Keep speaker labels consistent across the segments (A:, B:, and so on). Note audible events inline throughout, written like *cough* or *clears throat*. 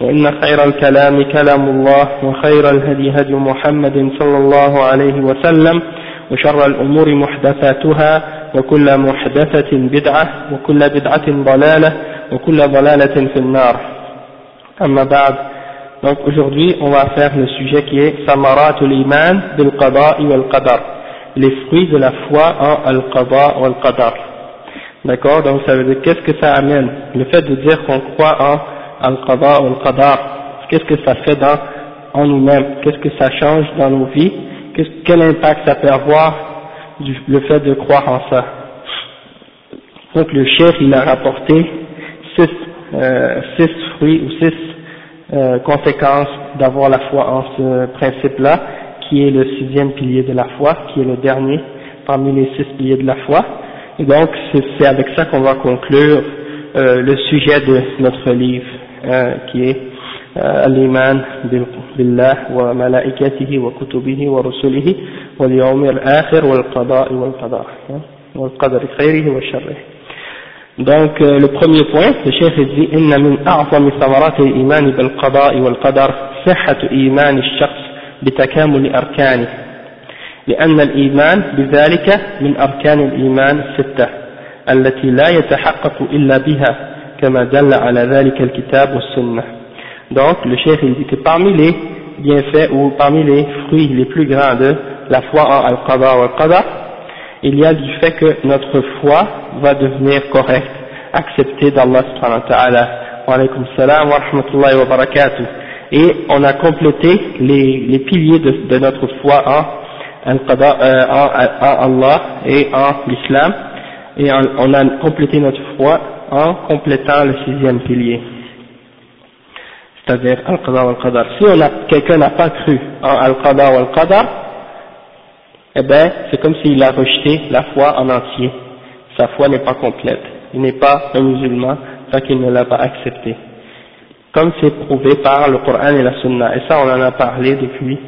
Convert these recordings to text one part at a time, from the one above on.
A: وإن خير الكلام كلام الله وخير الهدي هدي محمد صلى الله عليه وسلم وشر الأمور محدثاتها وكل محدثة بدعة وكل بدعة ضلالة وكل ضلالة في النار أما بعد Donc aujourd'hui, on va faire le sujet qui est Samaratul Iman bil Qada wal Qadar. Les fruits de la foi en Al Qada wal Qadar. D'accord Donc ça veut dire qu'est-ce que ça amène Le fait de dire qu'on croit en al-qada ou al-qadar, qu'est-ce que ça fait dans, en nous-mêmes, qu'est-ce que ça change dans nos vies, quel impact ça peut avoir du, le fait de croire en ça. Donc le chef, il a rapporté six, euh, six fruits ou six euh, conséquences d'avoir la foi en ce principe-là, qui est le sixième pilier de la foi, qui est le dernier parmi les six piliers de la foi. Et donc c'est avec ça qu'on va conclure euh, le sujet de notre livre. qui آه، est آه، الإيمان بالله وملائكته وكتبه ورسله واليوم الآخر والقضاء والقدر آه، والقدر خيره وشره Donc euh, le premier point, le chef dit إن من أعظم ثمرات الإيمان بالقضاء والقدر صحة إيمان الشخص بتكامل أركانه لأن الإيمان بذلك من أركان الإيمان الستة التي لا يتحقق إلا بها donc le cheikh il dit que parmi les bienfaits ou parmi les fruits les plus grands de la foi en al qadha ou al qadha il y a du fait que notre foi va devenir correcte acceptée d'Allah subhanahu wa ta'ala wa alaykum salam wa rahmatullahi wa barakatuh et on a complété les, les piliers de, notre foi en, euh, en, en Allah et en l'islam, et on a complété notre foi en complétant le sixième pilier, c'est-à-dire Al-Qadar ou Al-Qadar. Si quelqu'un n'a pas cru en Al-Qadar ou Al-Qadar, eh bien, c'est comme s'il a rejeté la foi en entier. Sa foi n'est pas complète. Il n'est pas un musulman tant qu'il ne l'a pas accepté. Comme c'est prouvé par le Coran et la Sunna. Et ça, on en a parlé depuis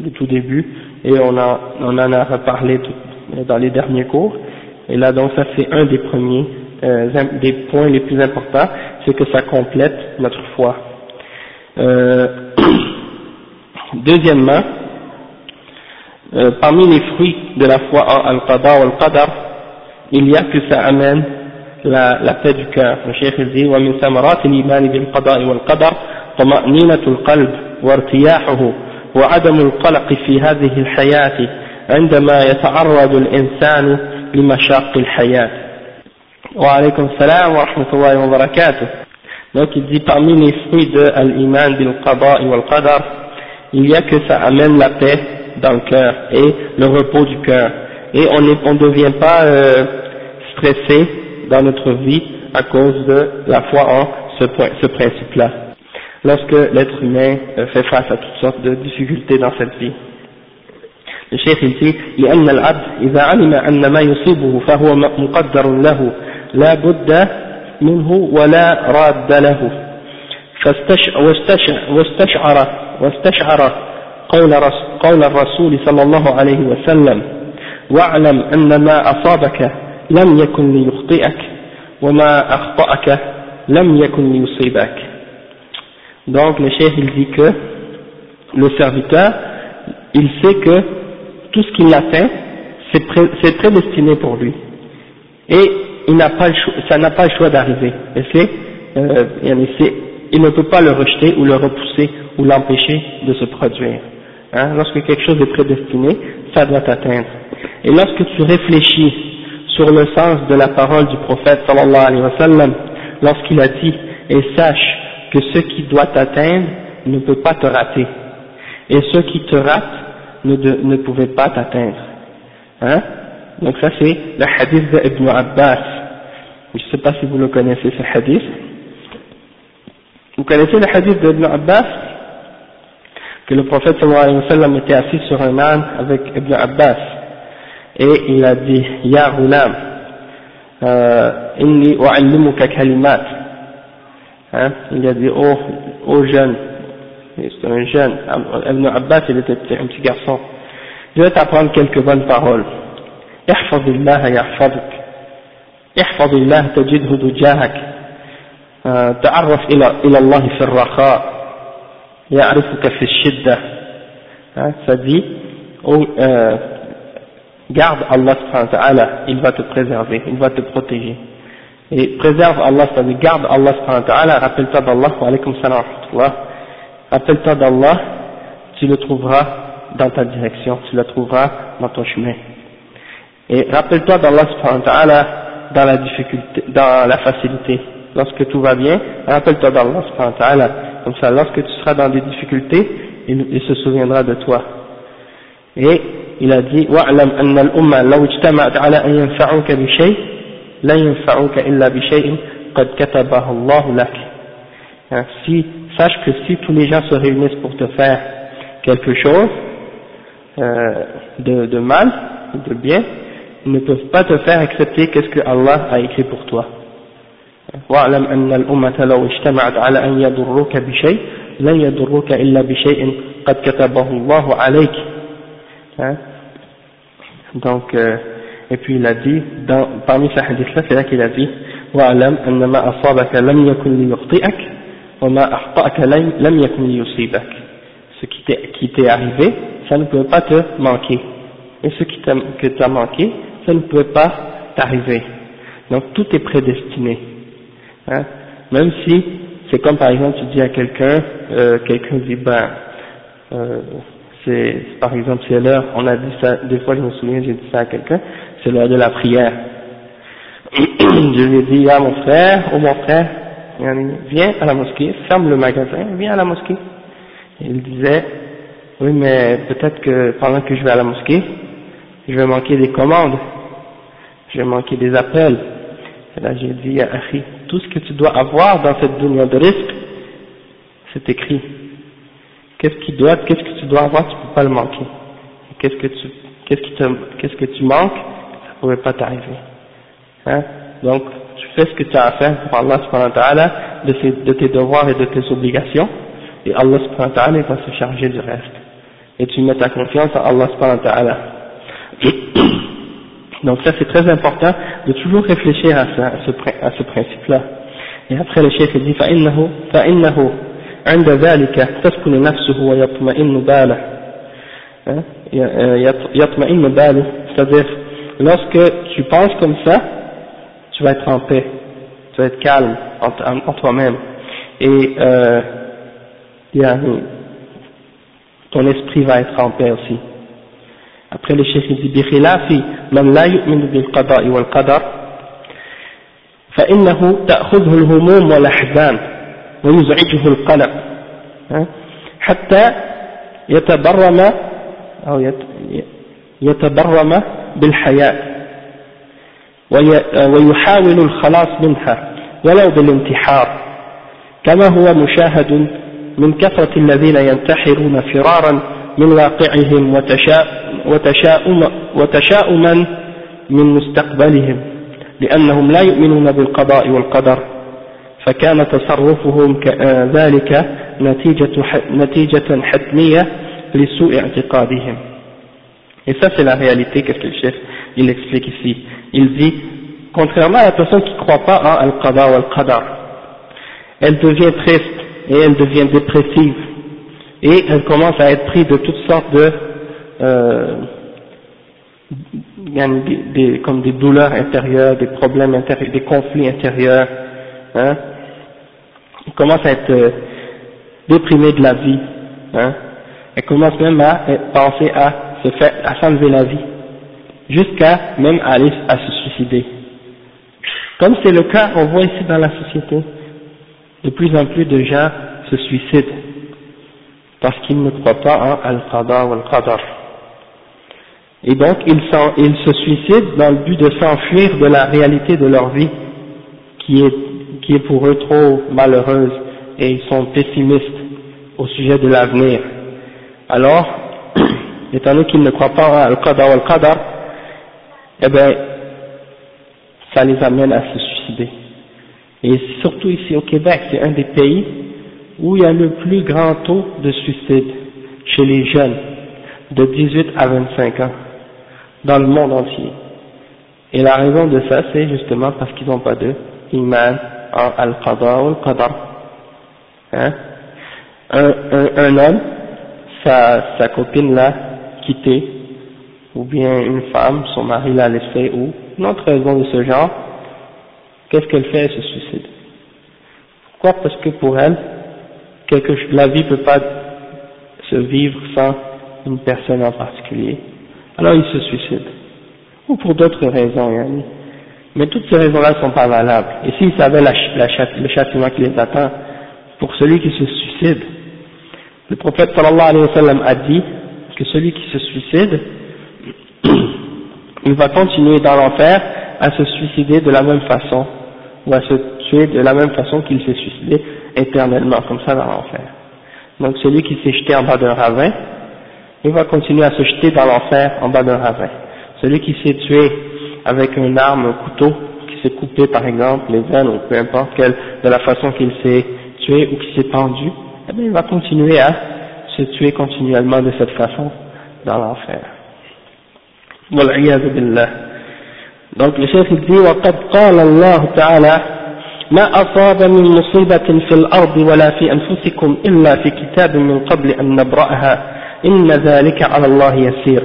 A: le tout début et on, en a reparlé dans les derniers cours. Et là, donc, ça c'est un des premiers euh, des points les plus importants, c'est que ça complète notre foi. Euh, *clears throat* deuxièmement, euh, parmi les fruits de la foi en Al-Qada ou Al-Qadar, il y a que ça amène la, la paix du cœur. Le Cheikh dit ومن ثمرات الإيمان بالقضاء والقدر طمأنينة القلب وارتياحه وعدم القلق في هذه الحياة عندما يتعرض الإنسان لمشاق الحياة. Wa salam wa rahmatullahi wa barakatuh. Donc il dit parmi les fruits de l'iman bil qada wal qadar, il y a que ça amène la paix dans le cœur et le repos du cœur. Et on ne devient pas euh, stressé dans notre vie à cause de la foi en ce, principe-là, lorsque l'être humain euh, fait face à toutes sortes de difficultés dans cette vie. Le cheikh dit, لا بد منه ولا راد له واستشعر, واستشعر قول, قول الرسول صلى الله عليه وسلم واعلم أن ما أصابك لم يكن ليخطئك وما أخطأك لم يكن ليصيبك donc le chef il dit que le serviteur il sait que tout ce qu'il a fait c'est prédestiné pour lui et il n'a pas le ça n'a pas le choix d'arriver. Euh, il ne peut pas le rejeter ou le repousser ou l'empêcher de se produire. Hein? Lorsque quelque chose est prédestiné, ça doit t'atteindre. Et lorsque tu réfléchis sur le sens de la parole du prophète sallallahu alayhi wa sallam, lorsqu'il a dit « Et sache que ce qui doit t'atteindre ne peut pas te rater, et ce qui te rate ne, ne pouvait pas t'atteindre. Hein? Donc ça c'est le hadith d'Ibn Abbas je ne sais pas si vous le connaissez ce hadith. Vous connaissez le hadith d'Ibn Abbas Que le prophète sallallahu alayhi wa sallam était assis sur un âne avec Ibn Abbas. Et il a dit Ya Ghulam, euh, Inni wa'allimuka kalimat. Hein? Il a dit oh, oh, jeune, c'est un jeune. Ibn Abbas, il était un petit garçon. Je vais t'apprendre quelques bonnes paroles. يحفظ Allah احفظ الله تجده تجاهك تعرف إلى الله في الرخاء يعرفك في الشدة ça dit oh، garde Allah subhanahu wa ta'ala il va te préserver il va te protéger et préserve Allah ça dire garde Allah subhanahu wa ta'ala rappelle-toi d'Allah wa alaykum salam wa rappelle-toi d'Allah tu le trouveras dans ta direction tu le trouveras dans ton chemin et rappelle-toi d'Allah subhanahu wa ta'ala dans la difficulté, dans la facilité. Lorsque tout va bien, rappelle-toi d'Allah ta'ala. Comme ça, lorsque tu seras dans des difficultés, il, se souviendra de toi. Et il a dit, وَعْلَمْ أَنَّ الْأُمَّةَ لَوْ اجْتَمَعَتْ عَلَى أَنْ يَنْفَعُوكَ بِشَيْءٍ لَا يَنْفَعُوكَ إِلَّا بِشَيْءٍ قَدْ كَتَبَهُ اللَّهُ لَكَ si, Sache que si tous les gens se réunissent pour te faire quelque chose euh, de, de mal, de bien, ne peuvent pas te faire accepter qu'est-ce que Allah a écrit pour toi. واعلم أن الأمة لو اجتمعت على أن يضروك بشيء لن يضروك إلا بشيء قد كتبه الله عليك. Donc, euh, et puis il a dit, dans, parmi ces hadiths la c'est là, là qu'il a dit, واعلم أن ما أصابك لم يكن ليخطئك وما أخطأك لم يكن ليصيبك. Ce qui t'est arrivé, ça ne peut pas te manquer. Et ce qui t'a manqué, ça ne peut pas t'arriver. Donc tout est prédestiné. Hein. Même si c'est comme par exemple tu dis à quelqu'un, euh, quelqu'un dit ben euh, c'est par exemple c'est l'heure, on a dit ça, des fois je me souviens j'ai dit ça à quelqu'un, c'est l'heure de la prière. *clears throat* je lui ai dit à ah, mon frère, oh mon frère, viens à la mosquée, ferme le magasin, viens à la mosquée. Il disait, oui mais peut-être que pendant que je vais à la mosquée, je vais manquer des commandes, je vais manquer des appels. Et là, j'ai dit à Akhi, tout ce que tu dois avoir dans cette dunya de risque, c'est écrit. Qu'est-ce qui doit, qu'est-ce que tu dois avoir, tu peux pas le manquer. Qu'est-ce que tu, qu'est-ce qui qu'est-ce que tu manques, ça ne pas t'arriver. Hein Donc, tu fais ce que tu as à faire pour Allah subhanahu wa ta'ala, de, tes devoirs et de tes obligations, et Allah subhanahu wa ta'ala va se charger du reste. Et tu mets ta confiance à Allah subhanahu wa ta'ala. *coughs* Donc ça c'est très important de toujours réfléchir à, ce, à ce principe-là. Et après le chef dit c'est-à-dire lorsque tu penses comme ça tu vas être en paix tu vas être calme en, en toi-même et euh, ton esprit va être en paix aussi Après le chef dit بخلاف من لا يؤمن بالقضاء والقدر فإنه تأخذه الهموم والأحزان ويزعجه القلق حتى يتبرم أو يتبرم بالحياء ويحاول الخلاص منها ولو بالانتحار كما هو مشاهد من كثرة الذين ينتحرون فرارا من واقعهم وتشاؤما وتشاؤما من مستقبلهم لأنهم لا يؤمنون بالقضاء والقدر فكان تصرفهم ذلك نتيجة نتيجة حتمية لسوء اعتقادهم Et ça c'est la réalité, qu'est-ce que le chef il explique ici Il dit, contrairement à la personne qui ne croit pas en Al-Qadar ou Al-Qadar, elle devient triste et elle devient dépressive et elle commence à être prise de toutes sortes de euh, comme des douleurs intérieures, des problèmes intérieurs, des conflits intérieurs, hein. elle commence à être euh, déprimée de la vie, hein, elle commence même à penser à se faire, à s'enlever la vie, jusqu'à même aller à se suicider. Comme c'est le cas, on voit ici dans la société, de plus en plus de gens se suicident parce qu'ils ne croient pas en Al-Qadha ou Al-Qadar. Et donc, ils, ils se suicident dans le but de s'enfuir de la réalité de leur vie, qui est, pour eux trop malheureuse, et ils sont pessimistes au sujet de l'avenir. Alors, *clears throat* étant donné qu'ils ne croient pas en Al-Qadha ou Al-Qadar, eh bien, ça les amène à se suicider. Et surtout ici au Québec, c'est un des pays où il y a le plus grand taux de suicide chez les jeunes de 18 à 25 ans dans le monde entier. Et la raison de ça, c'est justement parce qu'ils n'ont pas de iman en al qadra ou al Hein? Un, un, un, homme, sa, sa copine l'a quitté, ou bien une femme, son mari l'a laissé, ou une autre raison de ce genre, qu'est-ce qu'elle fait Elle se suicide. Pourquoi Parce que pour elle, quelque, la vie peut pas se vivre sans une personne en particulier. Alors il se suicide. Ou pour d'autres raisons, hein. Mais toutes ces raisons-là sont pas valables. Et s'il savaient le châtiment qui les attend pour celui qui se suicide, le prophète sallallahu alayhi wa sallam a dit que celui qui se suicide, *clears throat* il va continuer dans l'enfer à se suicider de la même façon, ou à se tuer de la même façon qu'il s'est suicidé éternellement comme ça dans l'enfer. Donc celui qui s'est jeté en bas d'un ravin, il va continuer à se jeter dans l'enfer en bas d'un ravin. Celui qui s'est tué avec une arme, un couteau, qui s'est coupé par exemple les veines ou peu importe quelle, de la façon qu'il s'est tué ou qui s'est pendu, eh bien, il va continuer à se tuer continuellement de cette façon dans l'enfer. Donc le chef dit, ما أصاب من مصيبة في الأرض ولا في أنفسكم إلا في كتاب من قبل أن نبرأها إن ذلك على الله يسير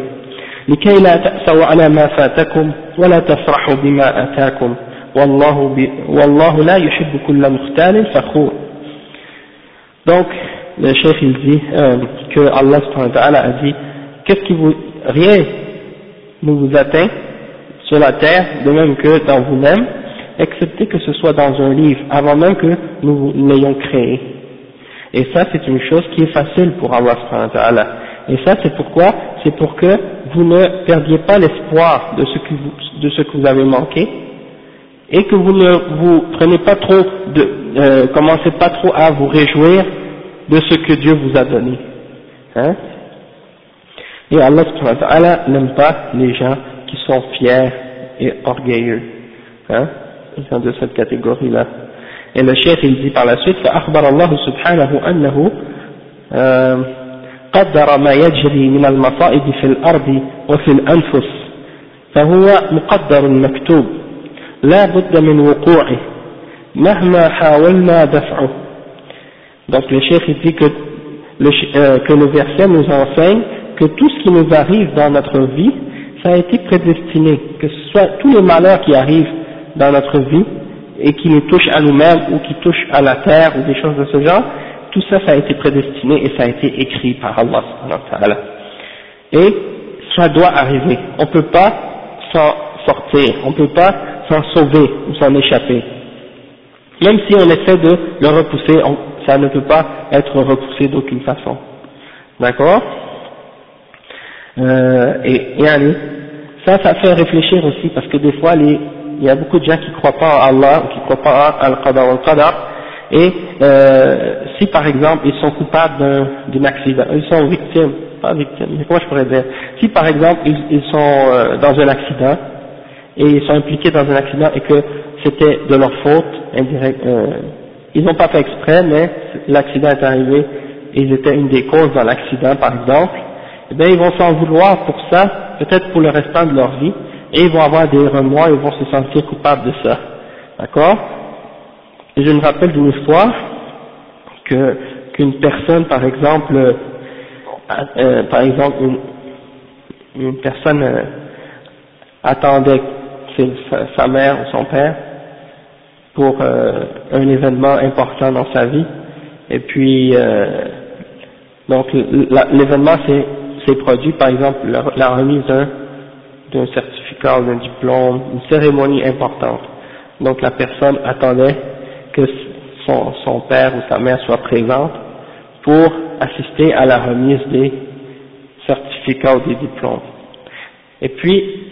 A: لكي لا تأسوا على ما فاتكم ولا تفرحوا بما أتاكم والله, ب... والله لا يحب كل مختال فخور Donc, le chef il dit euh, que Allah subhanahu wa ta'ala a dit Qu'est-ce qui vous. Rien ne vous atteint sur la terre, de même que dans vous-même, excepté que ce soit dans un livre, avant même que nous l'ayons créé. Et ça, c'est une chose qui est facile pour Allah Et ça, c'est pourquoi C'est pour que vous ne perdiez pas l'espoir de, ce que vous, de ce que vous avez manqué, et que vous ne vous prenez pas trop, de, euh, commencez pas trop à vous réjouir de ce que Dieu vous a donné. Hein et Allah n'aime pas les gens qui sont fiers et orgueilleux. Hein de cette catégorie-là. Et le chef il dit par la suite, Donc le chef il dit que le, euh, que le verset nous enseigne que tout ce qui nous arrive dans notre vie, ça a été prédestiné, que ce soit tous les malheurs qui arrivent dans notre vie et qui nous touche à nous-mêmes ou qui touche à la terre ou des choses de ce genre, tout ça, ça a été prédestiné et ça a été écrit par Allah Et ça doit arriver. On ne peut pas s'en sortir, on ne peut pas s'en sauver ou s'en échapper. Même si on essaie de le repousser, ça ne peut pas être repoussé d'aucune façon. D'accord euh, et, et allez, ça, ça fait réfléchir aussi parce que des fois les il y a beaucoup de gens qui ne croient pas à Allah, qui ne croient pas à Al-Qadar Al-Qadar, et euh, si par exemple ils sont coupables d'un accident, ils sont victimes, pas victimes, mais comment je pourrais dire, si par exemple ils, ils sont euh, dans un accident, et ils sont impliqués dans un accident et que c'était de leur faute, indirect, euh, ils n'ont pas fait exprès, mais l'accident est arrivé, et ils étaient une des causes dans l'accident par exemple, eh bien ils vont s'en vouloir pour ça, peut-être pour le restant de leur vie, et ils vont avoir des remords, ils vont se sentir coupables de ça. D'accord Et je me rappelle d'une histoire que qu'une personne, par exemple, euh, euh par exemple, une, personne euh, attendait sa, mère ou son père pour euh, un événement important dans sa vie, et puis donc l'événement s'est produit, par exemple, la, la remise d'un certificat certificat d'un diplôme, une cérémonie importante. Donc la personne attendait que son, père ou sa mère soit présente pour assister à la remise des certificats ou des diplômes. Et puis,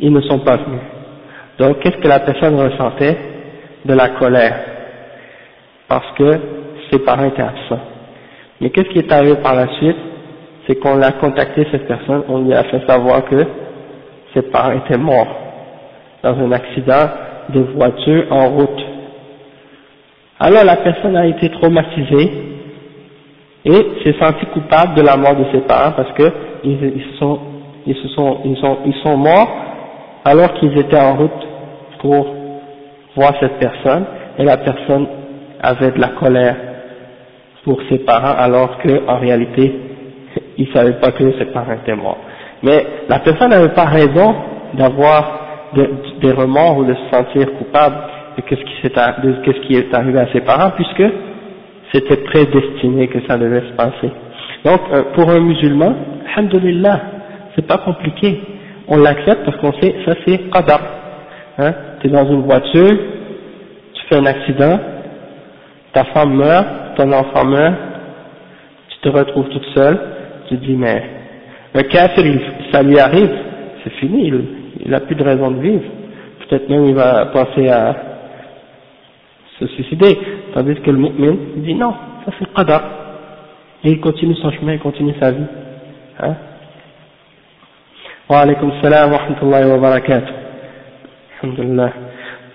A: ils ne sont pas venus. Donc, qu'est-ce que la personne ressentait De la colère, parce que ses parents étaient absents. Mais qu'est-ce qui est arrivé par la suite C'est qu'on a contacté, cette personne, on lui a fait savoir que ses parents étaient morts dans un accident de voiture en route. Alors la personne a été traumatisée et s'est sentie coupable de la mort de ses parents parce que ils, sont, se sont, ils sont, morts alors qu'ils étaient en route pour voir cette personne et la personne avait de la colère pour ses parents alors qu'en réalité *laughs* il savait pas que ses parents étaient morts. Mais la personne n'avait pas raison d'avoir des remords ou de se sentir coupable de ce, qui ce qui est arrivé à ses parents, puisque c'était prédestiné que ça devait se passer. Donc, euh, pour un musulman, alhamdulillah, c'est pas compliqué. On l'accepte parce qu'on sait, ça c'est qadar. Hein, tu es dans une voiture, tu fais un accident, ta femme meurt, ton enfant meurt, tu te retrouves toute seule, tu te dis mais un ça lui arrive, c'est fini, il n'a plus de raison de vivre. Peut-être même il va penser à se suicider. Tandis que le mu'min dit non, ça c'est le qadar. Et il continue son chemin, il continue sa vie. Hein. wa alaykum salam wa rahmatullahi wa barakatuh. Alhamdulillah.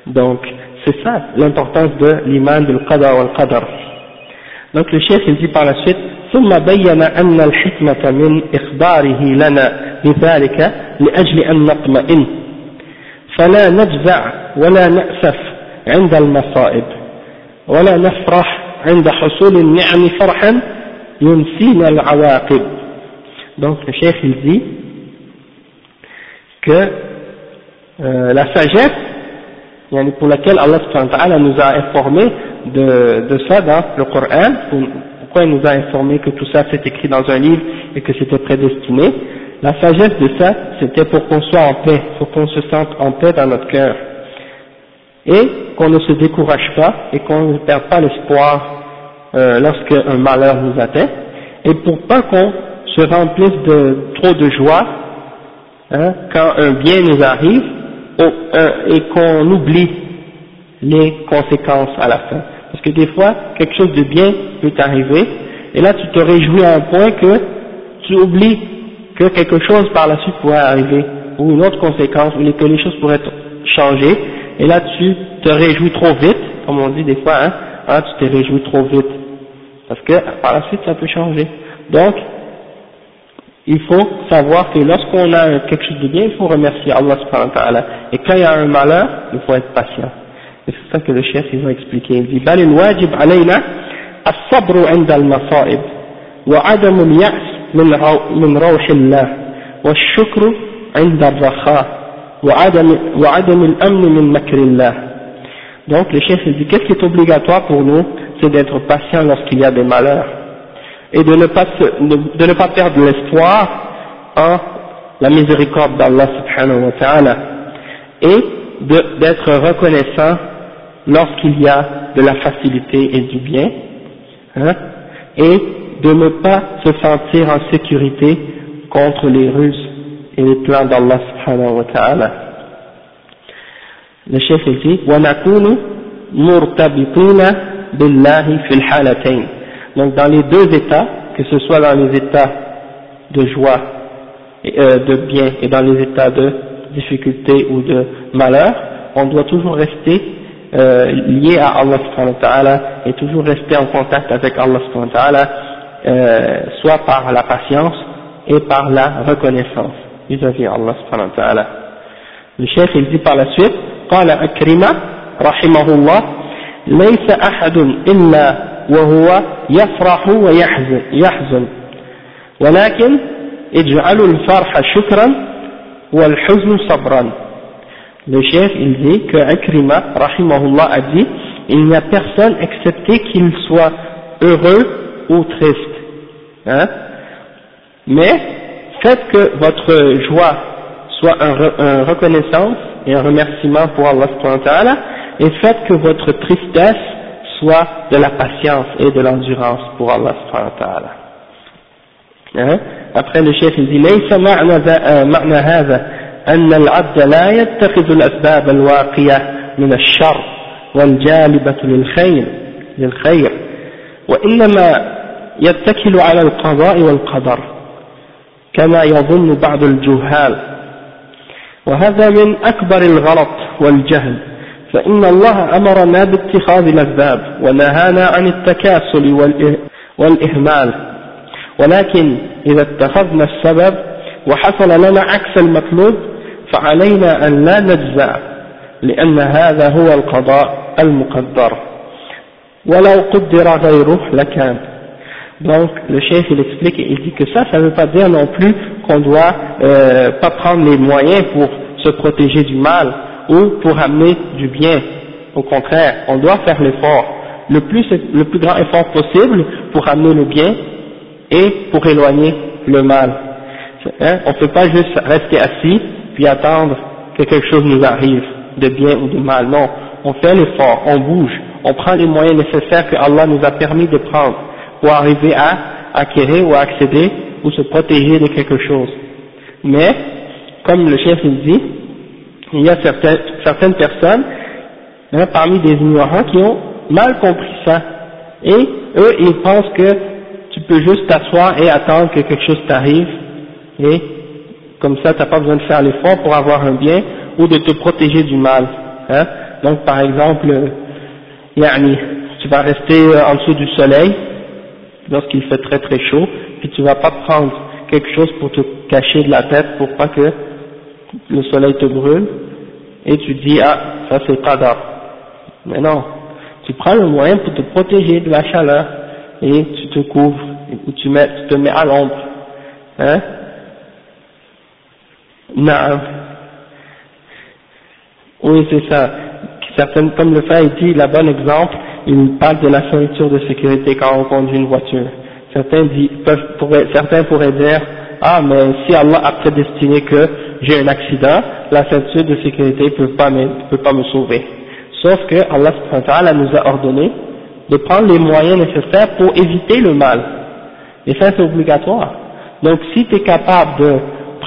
A: Donc, c'est ça l'importance de l'iman, du ou wa qadar. Donc le chef il dit par la suite, ثم بين أن الحكمة من إخباره لنا بذلك لأجل أن نطمئن فلا نجزع ولا نأسف عند المصائب ولا نفرح عند حصول النعم فرحا ينسينا العواقب دونك الشيخ cheikh ك لا que euh, يعني pour laquelle Allah nous a informé de, de ça dans le Coran pourquoi il nous a informé que tout ça s'est écrit dans un livre et que c'était prédestiné. La sagesse de ça, c'était pour qu'on soit en paix, pour qu'on se sente en paix dans notre cœur. Et qu'on ne se décourage pas et qu'on ne perd pas l'espoir euh, lorsque un malheur nous atteint. Et pour pas qu'on se remplisse de trop de joie hein, quand un bien nous arrive euh, et qu'on oublie les conséquences à la fin. Parce que des fois, quelque chose de bien peut t'arriver, et là tu te réjouis à un point que tu oublies que quelque chose par la suite pourrait arriver, ou une autre conséquence, ou que les choses pourraient changer, et là tu te réjouis trop vite, comme on dit des fois, hein, ah, tu te réjouis trop vite, parce que par la suite ça peut changer. Donc, il faut savoir que lorsqu'on a quelque chose de bien, il faut remercier Allah subhanahu wa ta'ala, et quand il y a un malheur, il faut être patient c'est ça que le chef ils ont expliqué Il dit Donc le chef il dit qu'est-ce qui est obligatoire pour nous c'est d'être patient lorsqu'il y a des malheurs et de ne pas de ne pas perdre l'espoir en la miséricorde d'Allah subhanahu wa ta'ala et d'être reconnaissant lorsqu'il y a de la facilité et du bien, hein, et de ne pas se sentir en sécurité contre les ruses et les plans d'Allah subhanahu wa ta'ala. Le chef dit بِاللَّهِ فِي Donc dans les deux états, que ce soit dans les états de joie, et, euh, de bien et dans les états de difficulté ou de malheur, on doit toujours rester euh, lié à Allah subhanahu wa ta'ala et toujours rester en contact avec Allah subhanahu wa ta'ala, euh, soit par la patience et par la reconnaissance vis-à-vis Allah subhanahu wa ta'ala. Le Cheikh il dit par la suite, قال أكرمة رحمه الله ليس أحد إلا وهو يفرح ويحزن يحزن ولكن اجعلوا الفرح شكرا والحزن صبرا le chef, il dit que Akrima, rahimahullah, a dit, il n'y a personne excepté qu'il soit heureux ou triste. Hein? Mais faites que votre joie soit un, reconnaissance et un remerciement pour Allah et faites que votre tristesse soit de la patience et de l'endurance pour Allah hein? Après le chef il dit, أن العبد لا يتخذ الأسباب الواقية من الشر والجالبة للخير للخير وإنما يتكل على القضاء والقدر كما يظن بعض الجهال وهذا من أكبر الغلط والجهل فإن الله أمرنا باتخاذ الأسباب ونهانا عن التكاسل والإهمال ولكن إذا اتخذنا السبب Donc, le chef, il explique, il dit que ça, ça ne veut pas dire non plus qu'on doit euh, pas prendre les moyens pour se protéger du mal ou pour amener du bien. Au contraire, on doit faire l'effort, le plus, le plus grand effort possible pour amener le bien et pour éloigner le mal. Hein? On ne peut pas juste rester assis puis attendre que quelque chose nous arrive, de bien ou de mal. Non, on fait l'effort, on bouge, on prend les moyens nécessaires que Allah nous a permis de prendre pour arriver à acquérir ou à accéder ou se protéger de quelque chose. Mais, comme le chef nous dit, il y a certaines, personnes hein, parmi des ignorants qui ont mal compris ça. Et eux, ils pensent que tu peux juste t'asseoir et attendre que quelque chose t'arrive et comme ça tu n'as pas besoin de faire l'effort pour avoir un bien ou de te protéger du mal. Hein. Donc par exemple, yani, tu vas rester euh, en dessous du soleil lorsqu'il fait très très chaud, puis tu vas pas prendre quelque chose pour te cacher de la tête pour pas que le soleil te brûle, et tu dis ah ça c'est pas grave. Mais non, tu prends le moyen pour te protéger de la chaleur et tu te couvres ou tu, mets, tu te mets à l'ombre. Hein non. Oui, c'est ça. Certaines, comme le fait, il dit, la bon exemple, il parle de la ceinture de sécurité quand on conduit une voiture. Certains, disent peuvent, pourraient, certains pourraient dire, ah, mais si Allah a prédestiné que j'ai un accident, la ceinture de sécurité ne peut pas me, peut pas me sauver. Sauf que Allah nous a ordonné de prendre les moyens nécessaires pour éviter le mal. Et ça, c'est obligatoire. Donc, si tu es capable de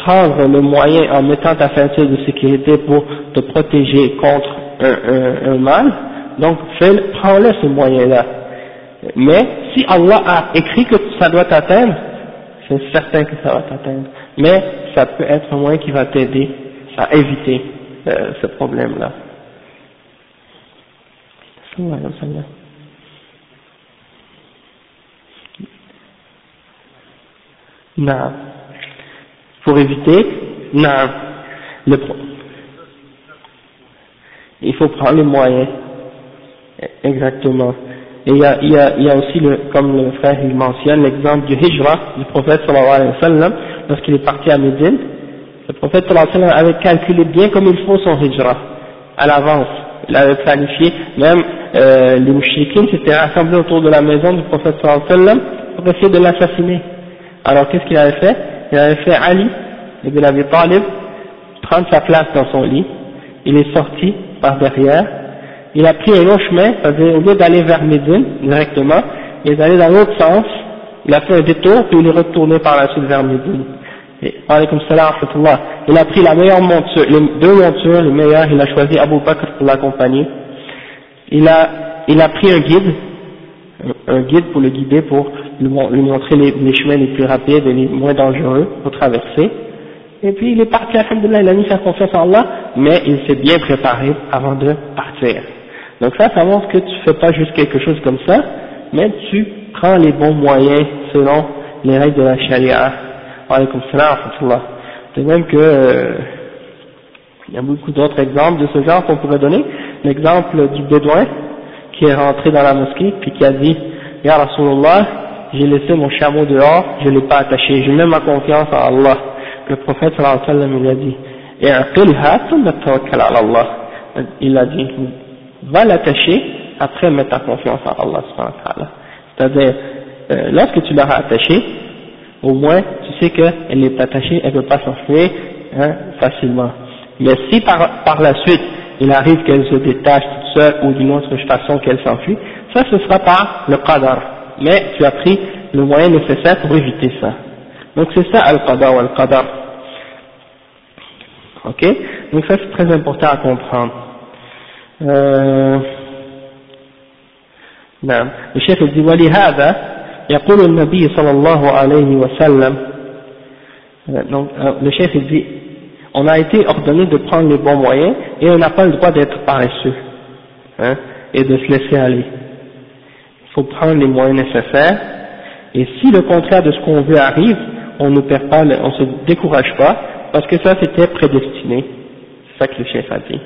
A: prendre le moyen en mettant ta ceinture de sécurité pour te protéger contre un, un, mal, donc prends-le ce moyen-là. Mais si Allah a écrit que ça doit t'atteindre, c'est certain que ça va t'atteindre. Mais ça peut être un moyen qui va t'aider à éviter euh, ce problème-là. Non pour éviter Non. Le, il faut prendre les moyens. Exactement. Et il y a, il y a, il y a aussi, le, comme le frère il mentionne, l'exemple du hijra du prophète sallallahu alayhi wa sallam, lorsqu'il est parti à Médine. Le prophète sallallahu alayhi wa sallam avait calculé bien comme il faut son hijra, à l'avance. Il avait planifié, même euh, les mouchikines s'étaient rassemblés autour de la maison du prophète sallallahu alayhi wa sallam pour essayer de l'assassiner. Alors qu'est-ce qu'il avait fait il avait fait Ali, ibn Abi Talib, prendre sa place dans son lit, il est sorti par derrière, il a pris un long chemin, c'est-à-dire au lieu d'aller vers Médine directement, il est allé dans l'autre sens, il a fait un détour, puis il est retourné par la suite vers Médine. Et, il a pris la meilleure monture, les deux montures, les meilleures, il a choisi Abu Bakr pour l'accompagner. Il a, il a pris un guide, un guide pour le guider pour lui montrer les, chemins les plus rapides et les moins dangereux pour traverser. Et puis il est parti, alhamdoulilah, il a mis sa confiance en Allah, mais il s'est bien préparé avant de partir. Donc ça, ça montre que tu fais pas juste quelque chose comme ça, mais tu prends les bons moyens selon les règles de la charia. De même que, euh, il y a beaucoup d'autres exemples de ce genre qu'on pourrait donner. L'exemple du bédouin qui est rentré dans la mosquée puis qui a dit, Ya Rasulullah, j'ai laissé mon chameau dehors, je ne l'ai pas attaché, je mets ma confiance à Allah. Le prophète sallallahu alayhi wa sallam, il a dit, il a dit, va l'attacher, après mets ta confiance en Allah C'est-à-dire, euh, lorsque tu l'auras attachée, au moins tu sais qu'elle est attachée, elle ne peut pas s'enfuir hein, facilement. Mais si par, par la suite, il arrive qu'elle se détache toute seule ou d'une autre façon qu'elle s'enfuit, ça ce sera par le qadar, mais tu as pris le moyen nécessaire pour éviter ça. Donc c'est ça al-qada ou al-qadar. Ok Donc ça c'est très important à comprendre. Euh... chef صلى الله عليه وسلم donc euh, le chef il dit on a été ordonné de prendre les bons moyens et on n'a pas le droit d'être paresseux hein, et de se laisser aller faut prendre les moyens nécessaires, et si le contraire de ce qu'on veut arrive, on ne perd pas, on se décourage pas, parce que ça c'était prédestiné, c'est ça que le chef a dit.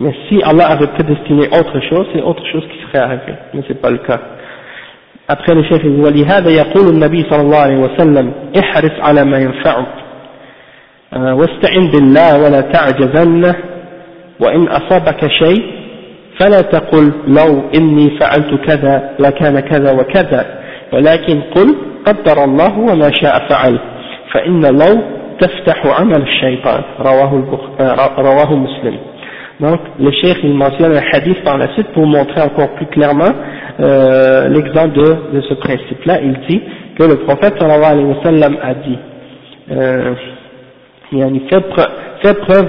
A: Mais si Allah avait prédestiné autre chose, c'est autre chose qui serait arrivée, mais c'est pas le cas. Après le chef il dit, فلا تقل لو إني فعلت كذا لكان كذا وكذا ولكن قل قدر الله وما شاء فعل فإن لو تفتح عمل الشيطان رواه, البخ... رواه مسلم Donc, le cheikh, il mentionne un hadith par la suite pour montrer encore plus clairement euh, l'exemple de, de ce principe-là. Il dit que le prophète sallallahu alayhi wa sallam a dit, euh, il yani, fait, preuve, fait preuve,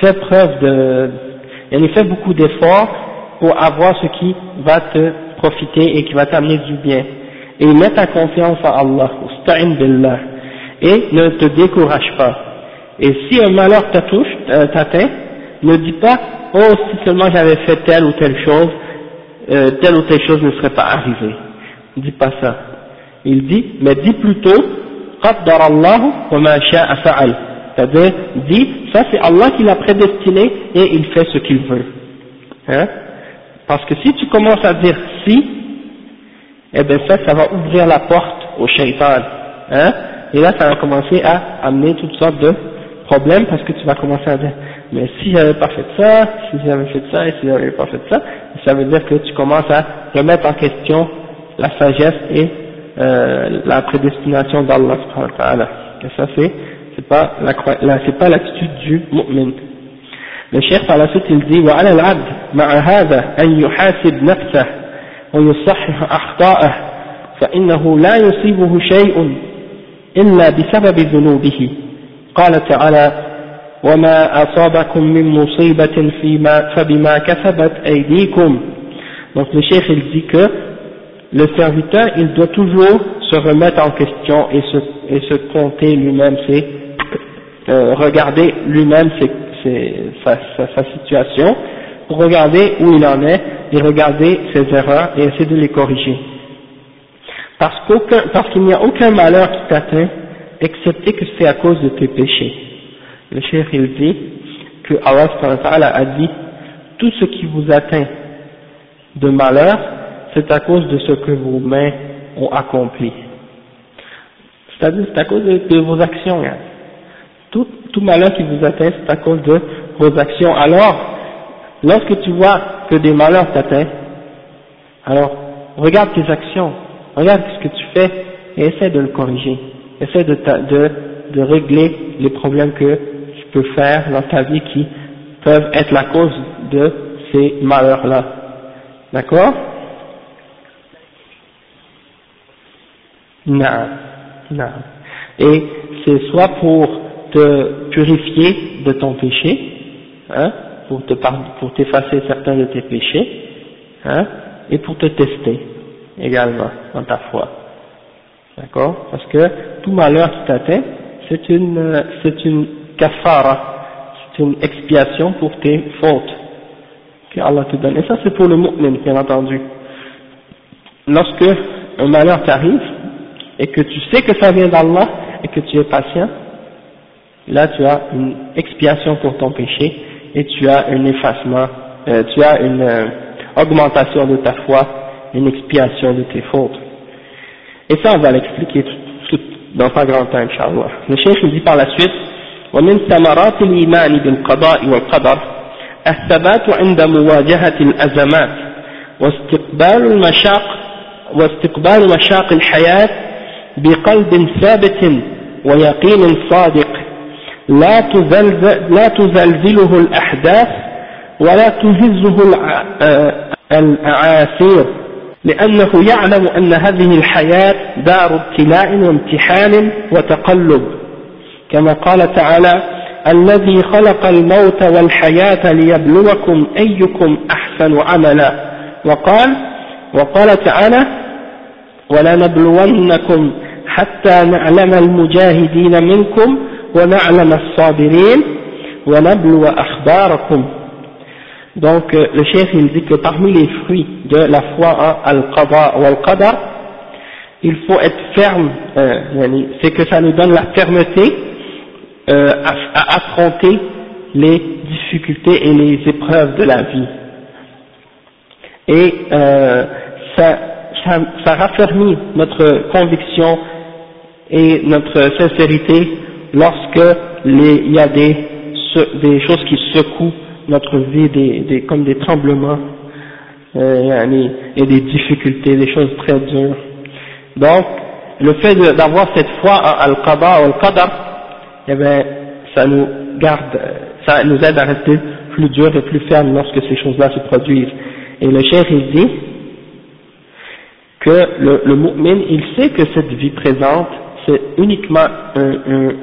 A: fait preuve de, elle fait beaucoup d'efforts pour avoir ce qui va te profiter et qui va t'amener du bien. Et mets ta confiance à Allah, billah, et ne te décourage pas. Et si un malheur euh, t'atteint, ne dis pas, oh si seulement j'avais fait telle ou telle chose, euh, telle ou telle chose ne serait pas arrivée. Ne dis pas ça. Il dit, mais dis plutôt, قدر الله وما شاء فعل c'est-à-dire, dit, ça c'est Allah qui l'a prédestiné et il fait ce qu'il veut. Hein? Parce que si tu commences à dire si, eh bien ça, ça va ouvrir la porte au shaitan. Hein? Et là, ça va commencer à amener toutes sortes de problèmes parce que tu vas commencer à dire, mais si j'avais pas fait ça, si j'avais fait ça et si j'avais pas fait ça, ça veut dire que tu commences à remettre en question la sagesse et euh, la prédestination d'Allah. Et ça, c'est ce n'est pas l'attitude du mu'min. Le cheikh par la suite il dit وَعَلَى العبد مَعَ هذا أن يحاسب نفسه ويصحح أخطاءه فإنه لا يصيبه شيء إلا بسبب ذنوبه قال تعالى وَمَا أصابكم من مصيبة فيما فبما كسبت أيديكم donc le cheikh il dit que le serviteur il doit toujours se remettre en question et se, et se compter lui-même ses euh, regarder lui-même sa, situation, regarder où il en est et regarder ses erreurs et essayer de les corriger. Parce qu'il n'y a aucun malheur qui t'atteint, excepté que c'est à cause de tes péchés. Le cher il dit que Allah a dit tout ce qui vous atteint de malheur, c'est à cause de ce que vos mains ont accompli. C'est-à-dire, c'est à cause de, vos actions. Hein tout, malheur qui vous atteint, c'est à cause de vos actions. Alors, lorsque tu vois que des malheurs t'atteignent, alors regarde tes actions, regarde ce que tu fais et essaie de le corriger. Essaie de, ta, de régler les problèmes que tu peux faire dans ta vie qui peuvent être la cause de ces malheurs-là. D'accord Non. Non. Et c'est soit pour te purifier de ton péché, hein, pour te pour t'effacer certains de tes péchés, hein, et pour te tester également dans ta foi. D'accord Parce que tout malheur qui t'atteint, c'est une c'est une kafara, c'est une expiation pour tes fautes que Allah te donne. Et ça c'est pour le mu'min, bien entendu. Lorsque un malheur t'arrive et que tu sais que ça vient d'Allah et que tu es patient, là tu as une expiation pour ton péché et tu as un effacement, euh, tu as une euh, augmentation de ta foi, une expiation de tes fautes. Et ça, on va l'expliquer tout, tout, dans pas grand temps, Inch'Allah. Le chef nous dit par la suite, ومن ثمرات الإيمان بالقضاء والقدر الثبات عند مواجهة الأزمات واستقبال المشاق واستقبال مشاق الحياة بقلب ثابت ويقين صادق لا, تزلزل لا تزلزله الأحداث ولا تهزه آه، الأعاثير لأنه يعلم أن هذه الحياة دار ابتلاء وامتحان وتقلب كما قال تعالى الذي خلق الموت والحياة ليبلوكم أيكم أحسن عملا وقال وقال تعالى ولنبلونكم حتى نعلم المجاهدين منكم Donc euh, le chef il dit que parmi les fruits de la foi hein, al-qada ou al-qadar, il faut être ferme, euh, c'est que ça nous donne la fermeté euh, à, affronter les difficultés et les épreuves de la vie. Et ça, ça, ça raffermit notre conviction et notre sincérité lorsque il y a des, des choses qui secouent notre vie, des, des, comme des tremblements euh, et des difficultés, des choses très dures. Donc, le fait d'avoir cette foi en al qadha Al-Qadar, eh ça nous garde, ça nous aide à rester plus dur et plus ferme lorsque ces choses-là se produisent. Et le cher, il dit que le, le mu'min, il sait que cette vie présente, c'est uniquement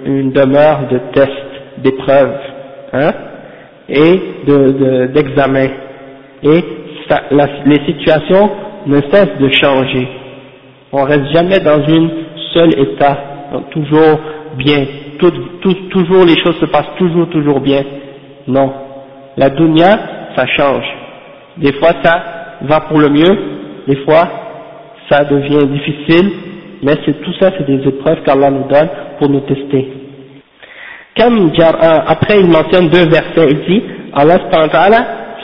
A: une demeure de test, d'épreuve, hein, et d'examen. et les situations ne cessent de changer. On reste jamais dans une seule état, toujours bien, toujours les choses se passent toujours, toujours bien. Non. La dunya, ça change. Des fois ça va pour le mieux, des fois ça devient difficile, mais tout ça c'est des épreuves qu'Allah nous donne pour nous tester. Euh, après il mentionne deux versets, il dit Allah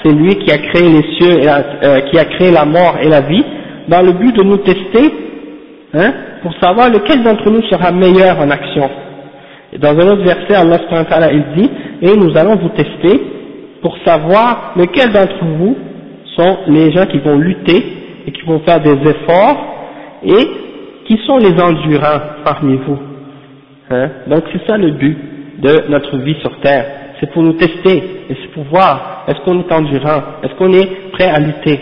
A: c'est lui qui a créé les cieux, et euh, qui a créé la mort et la vie, dans le but de nous tester, hein, pour savoir lequel d'entre nous sera meilleur en action. Et dans un autre verset, Allah il dit, et nous allons vous tester pour savoir lequel d'entre vous sont les gens qui vont lutter et qui vont faire des efforts et qui sont les endurants parmi vous hein Donc c'est ça le but de notre vie sur terre, c'est pour nous tester et c'est pour voir est-ce qu'on est endurant, est-ce qu'on est prêt à lutter.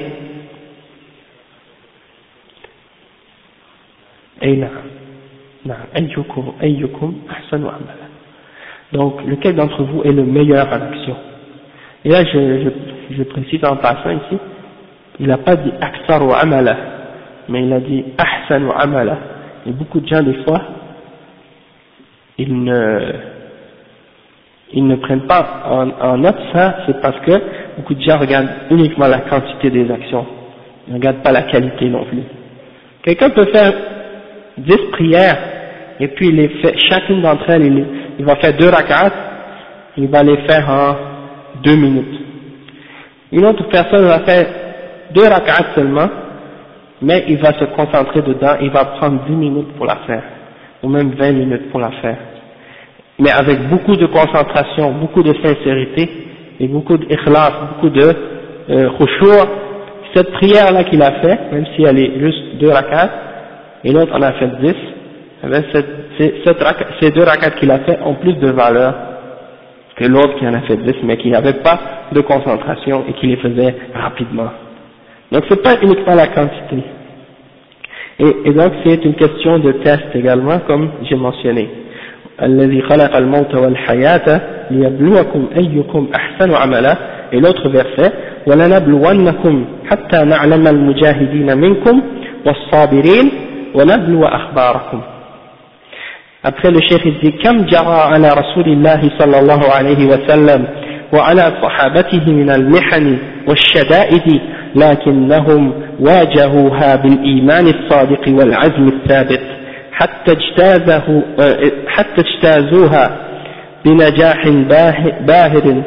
A: Donc lequel d'entre vous est le meilleur à l'action Et là je, précise en passant ici, il n'a pas dit ou amala mais il a dit ahsanu amala. Et beaucoup de gens, des fois, ils ne, ils ne prennent pas en, en note ça, c'est parce que beaucoup de gens regardent uniquement la quantité des actions, ils ne regardent pas la qualité non plus. Quelqu'un peut faire dix prières, et puis les fait, chacune d'entre elles, il, va faire deux rakats, il va les faire en deux minutes. Une autre personne va faire deux rakats seulement, mais il va se concentrer dedans, il va prendre 10 minutes pour la faire, ou même 20 minutes pour la faire. Mais avec beaucoup de concentration, beaucoup de sincérité, et beaucoup d'ikhlas, beaucoup de euh, cette prière-là qu'il a fait, même si elle est juste deux rakats, et l'autre en a fait 10, eh ces, deux rakats qu'il a fait ont plus de valeur que l'autre qui en a fait 10, mais qui n'avait pas de concentration et qui les faisait rapidement. Donc c'est pas uniquement la quantité, Et, et donc c'est une question de test également, comme j'ai mentionné. et l'autre verset ولنبلونكم حتى نعلم المجاهدين منكم والصابرين ونبلو أخباركم Après le chef il dit كم جرى على رسول الله صلى الله عليه وسلم وعلى صحابته من المحن والشدائد لكنهم واجهوها بالإيمان الصادق والعزم الثابت حتى, اجتازه حتى اجتازوها بنجاح باهر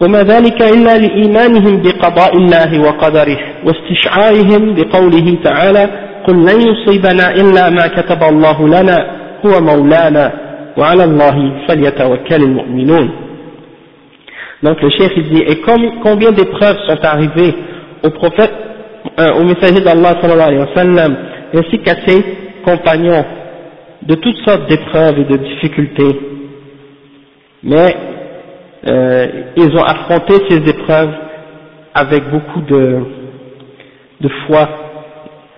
A: وما ذلك إلا لإيمانهم بقضاء الله وقدره واستشعارهم بقوله تعالى قل لن يصيبنا إلا ما كتب الله لنا هو مولانا وعلى الله فليتوكل المؤمنون Donc le chef il dit, et combien d'épreuves sont arrivées au prophète, euh, au messager d'Allah sallallahu alayhi wa ainsi qu'à ses compagnons, de toutes sortes d'épreuves et de difficultés. Mais euh, ils ont affronté ces épreuves avec beaucoup de foi,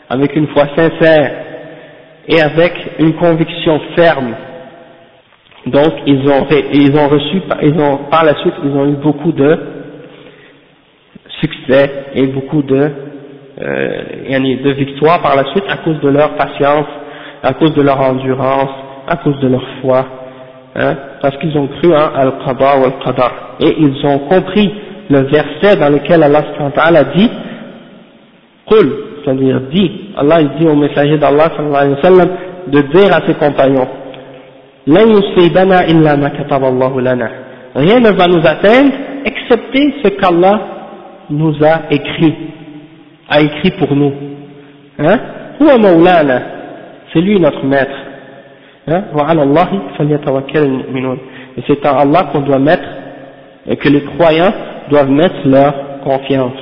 A: avec une foi sincère et avec une conviction ferme donc ils ont, ils ont reçu, ils ont, par la suite, ils ont eu beaucoup de succès et beaucoup de, euh, de victoires par la suite à cause de leur patience, à cause de leur endurance, à cause de leur foi, hein, parce qu'ils ont cru hein, à al qadha ou Al-Qadar. Et ils ont compris le verset dans lequel Allah a dit, Qul, c'est-à-dire dit, Allah il dit au messager d'Allah de dire à ses compagnons, Rien ne va nous atteindre, excepté ce qu'Allah nous a écrit, a écrit pour nous. Hein? C'est lui notre maître. Hein? et c'est à Allah qu'on doit mettre, et que les croyants doivent mettre leur confiance.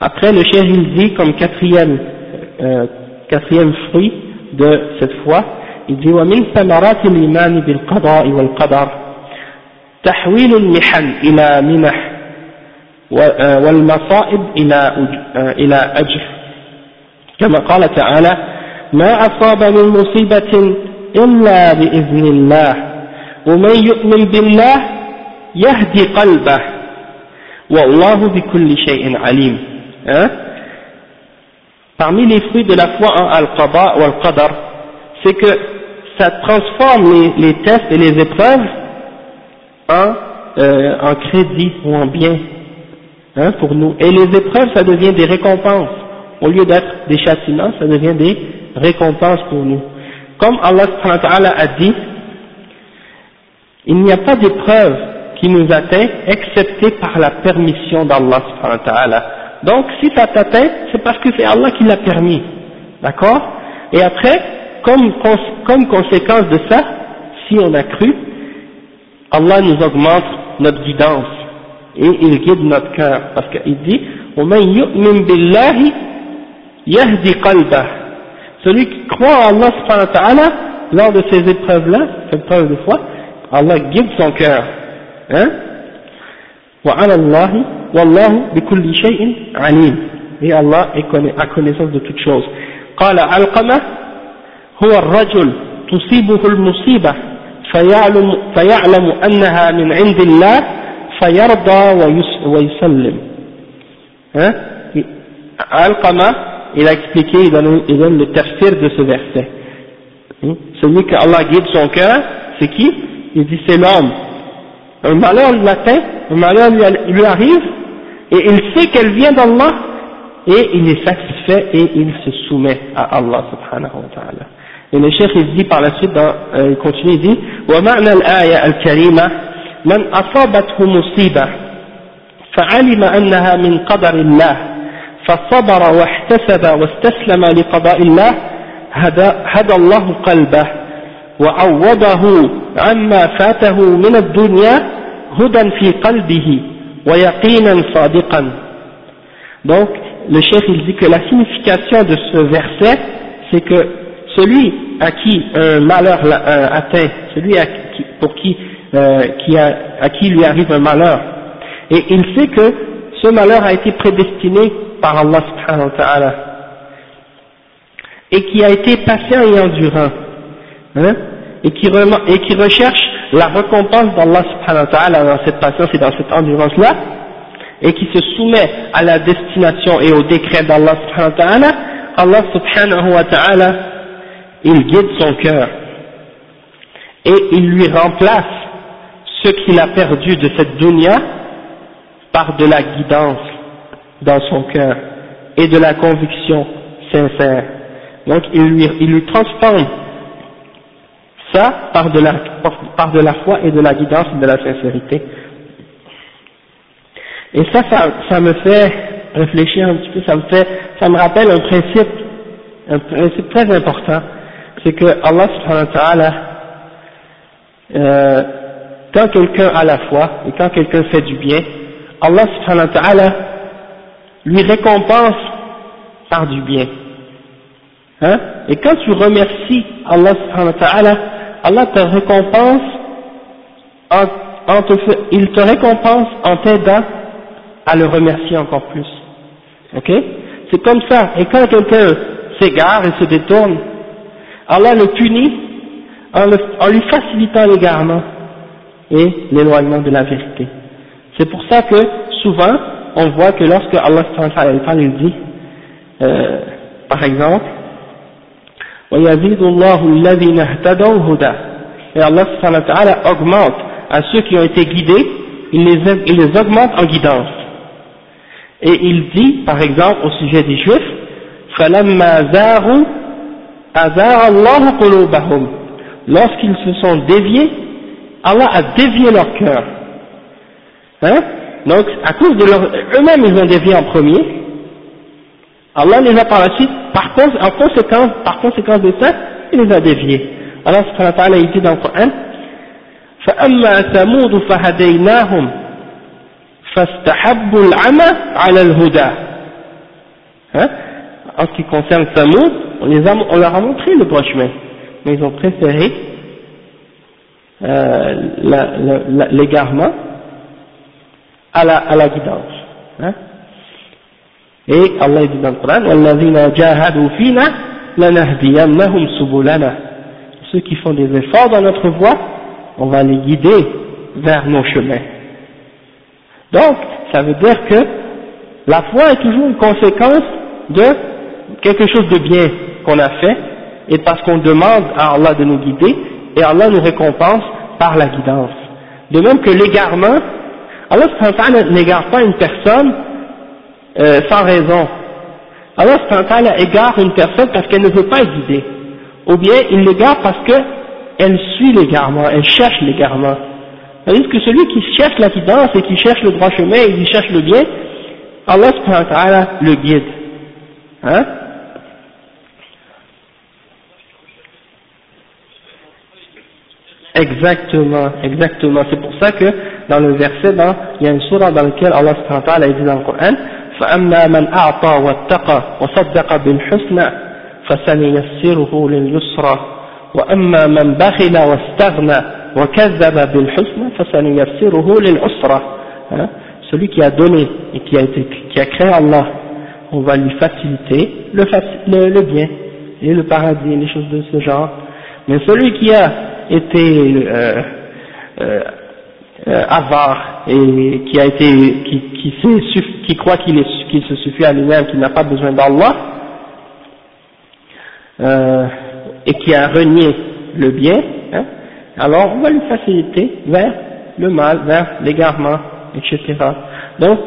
A: Après, le cher il dit comme quatrième, euh, quatrième fruit de cette foi, il dit ومن ثمرات الإيمان بالقضاء والقدر تحويل المحن إلى منح آه، والمصائب إلى آه، إلى أجر كما قال تعالى ما أصاب من مصيبة إلا بإذن الله ومن يؤمن بالله يهدي قلبه والله بكل شيء عليم hein Parmi les fruits de la foi en Al-Qadar, c'est que ça transforme les, tests et les épreuves en, euh, en crédit ou en bien hein, pour nous. Et les épreuves, ça devient des récompenses. Au lieu d'être des châtiments, ça devient des récompenses pour nous. Comme Allah a dit, il n'y a pas d'épreuve qui nous atteint excepté par la permission d'Allah. Donc si ça t'atteint, c'est parce que c'est Allah qui l'a permis. D'accord Et après, comme, conséquence de ça, si on a cru, Allah nous augmente notre guidance et il guide notre cœur parce qu'il dit yu'min yahdi celui qui croit en Allah subhanahu wa ta'ala lors de ces épreuves là cette preuve de foi Allah guide son cœur hein وعلى الله والله بكل shay'in عليم et Allah est connaissance de toutes choses قال علقمه هو الرجل تصيبه المصيبة فيعلم, فيعلم أنها من عند الله فيرضى ويسلم hein Al-Qama il a expliqué, il donne, le tafsir de ce verset hmm? celui que Allah guide son cœur c'est qui il dit c'est l'homme un malheur l'atteint un malheur lui, lui arrive et il sait qu'elle vient d'Allah et il est satisfait et il se soumet à Allah subhanahu wa ta'ala Et le chef il dit par la suite, dans, euh, il continue, il dit ومعنى الآية الكريمة من أصابته مصيبة فعلم أنها من قدر الله فصبر واحتسب واستسلم لقضاء الله هدى, هدى الله قلبه وعوضه عما فاته من الدنيا هدى في قلبه ويقينا صادقا Donc, le chef il dit que la signification de ce verset, c'est que celui à qui un malheur euh, atteint, celui à qui, pour qui, euh, qui à qui lui arrive un malheur, et il sait que ce malheur a été prédestiné par Allah subhanahu wa ta'ala, et qui a été patient et endurant, hein, et, qui et qui recherche la récompense d'Allah subhanahu wa ta'ala dans cette patience et dans cette endurance-là, et qui se soumet à la destination et au décret d'Allah subhanahu wa ta'ala, Allah subhanahu wa ta'ala il guide son cœur et il lui remplace ce qu'il a perdu de cette dunya par de la guidance dans son cœur et de la conviction sincère. Donc il lui, il lui transforme ça par de, la, par de la foi et de la guidance et de la sincérité. Et ça, ça, ça me fait réfléchir un petit peu, ça me fait, ça me rappelle un principe, un principe très important c'est que Allah subhanahu wa ta'ala, euh, quand quelqu'un a la foi et quand quelqu'un fait du bien, Allah subhanahu wa ta'ala lui récompense par du bien. Hein et quand tu remercies Allah subhanahu wa ta'ala, Allah te récompense en, il te récompense en t'aidant à le remercier encore plus. Ok C'est comme ça. Et quand quelqu'un s'égare et se détourne, Allah le punit en, lui facilitant l'égarement et l'éloignement de la vérité. C'est pour ça que souvent, on voit que lorsque Allah il dit, euh, par exemple, et Allah augmente à ceux qui ont été guidés, il les, augmente en guidance. Et il dit, par exemple, au sujet des Juifs, فَلَمَّا زَارُوا Lorsqu'ils se sont déviés, Allah a dévié leur cœur. Hein Donc, à cause de leur... Eux-mêmes, ils ont dévié en premier. Allah les a par la suite, par conséquence, par conséquence de ça, il les a déviés. Allah ce wa a il dit dans le Coran, فأما ثمود فهديناهم فاستحبوا العمى على الهدى. Hein en ce qui concerne Samoud, on, les a, on leur a montré le droit chemin, mais ils ont préféré euh, les l'égarement à la, à la guidance. Hein. Et Allah dit dans le Coran, Ceux qui font des efforts dans notre voie, on va les guider vers nos chemins. Donc, ça veut dire que la foi est toujours une conséquence de quelque chose de bien qu'on a fait et parce qu'on demande à Allah de nous guider et Allah nous récompense par la guidance. De même que l'égarement, Allah n'égare pas une personne euh, sans raison. Allah égare une personne parce qu'elle ne veut pas guider, Ou bien il l'égare parce qu'elle suit l'égarement, elle cherche l'égarement. Tandis que celui qui cherche la guidance et qui cherche le droit chemin et qui cherche le bien, Allah le guide. Hein Exactement, exactement. C'est pour ça que dans le verset, dans, il y a une sourate dans laquelle Allah subhanahu wa dit dans le Coran فأما من أعطى واتقى وصدق بالحسنى فسنيسره لليسرى وأما من بخل واستغنى وكذب بالحسنى فسنيسره للعسرى celui qui a donné et qui a, été, qui a créé Allah on va lui faciliter le, le, bien et le paradis, les choses de ce genre. Mais celui qui a été euh, euh, avare et qui a été qui, qui, qui croit qu'il se suffit à lui-même, qu'il n'a pas besoin d'Allah, euh, et qui a renié le bien, hein, alors on va lui faciliter vers le mal, vers l'égarement, etc. Donc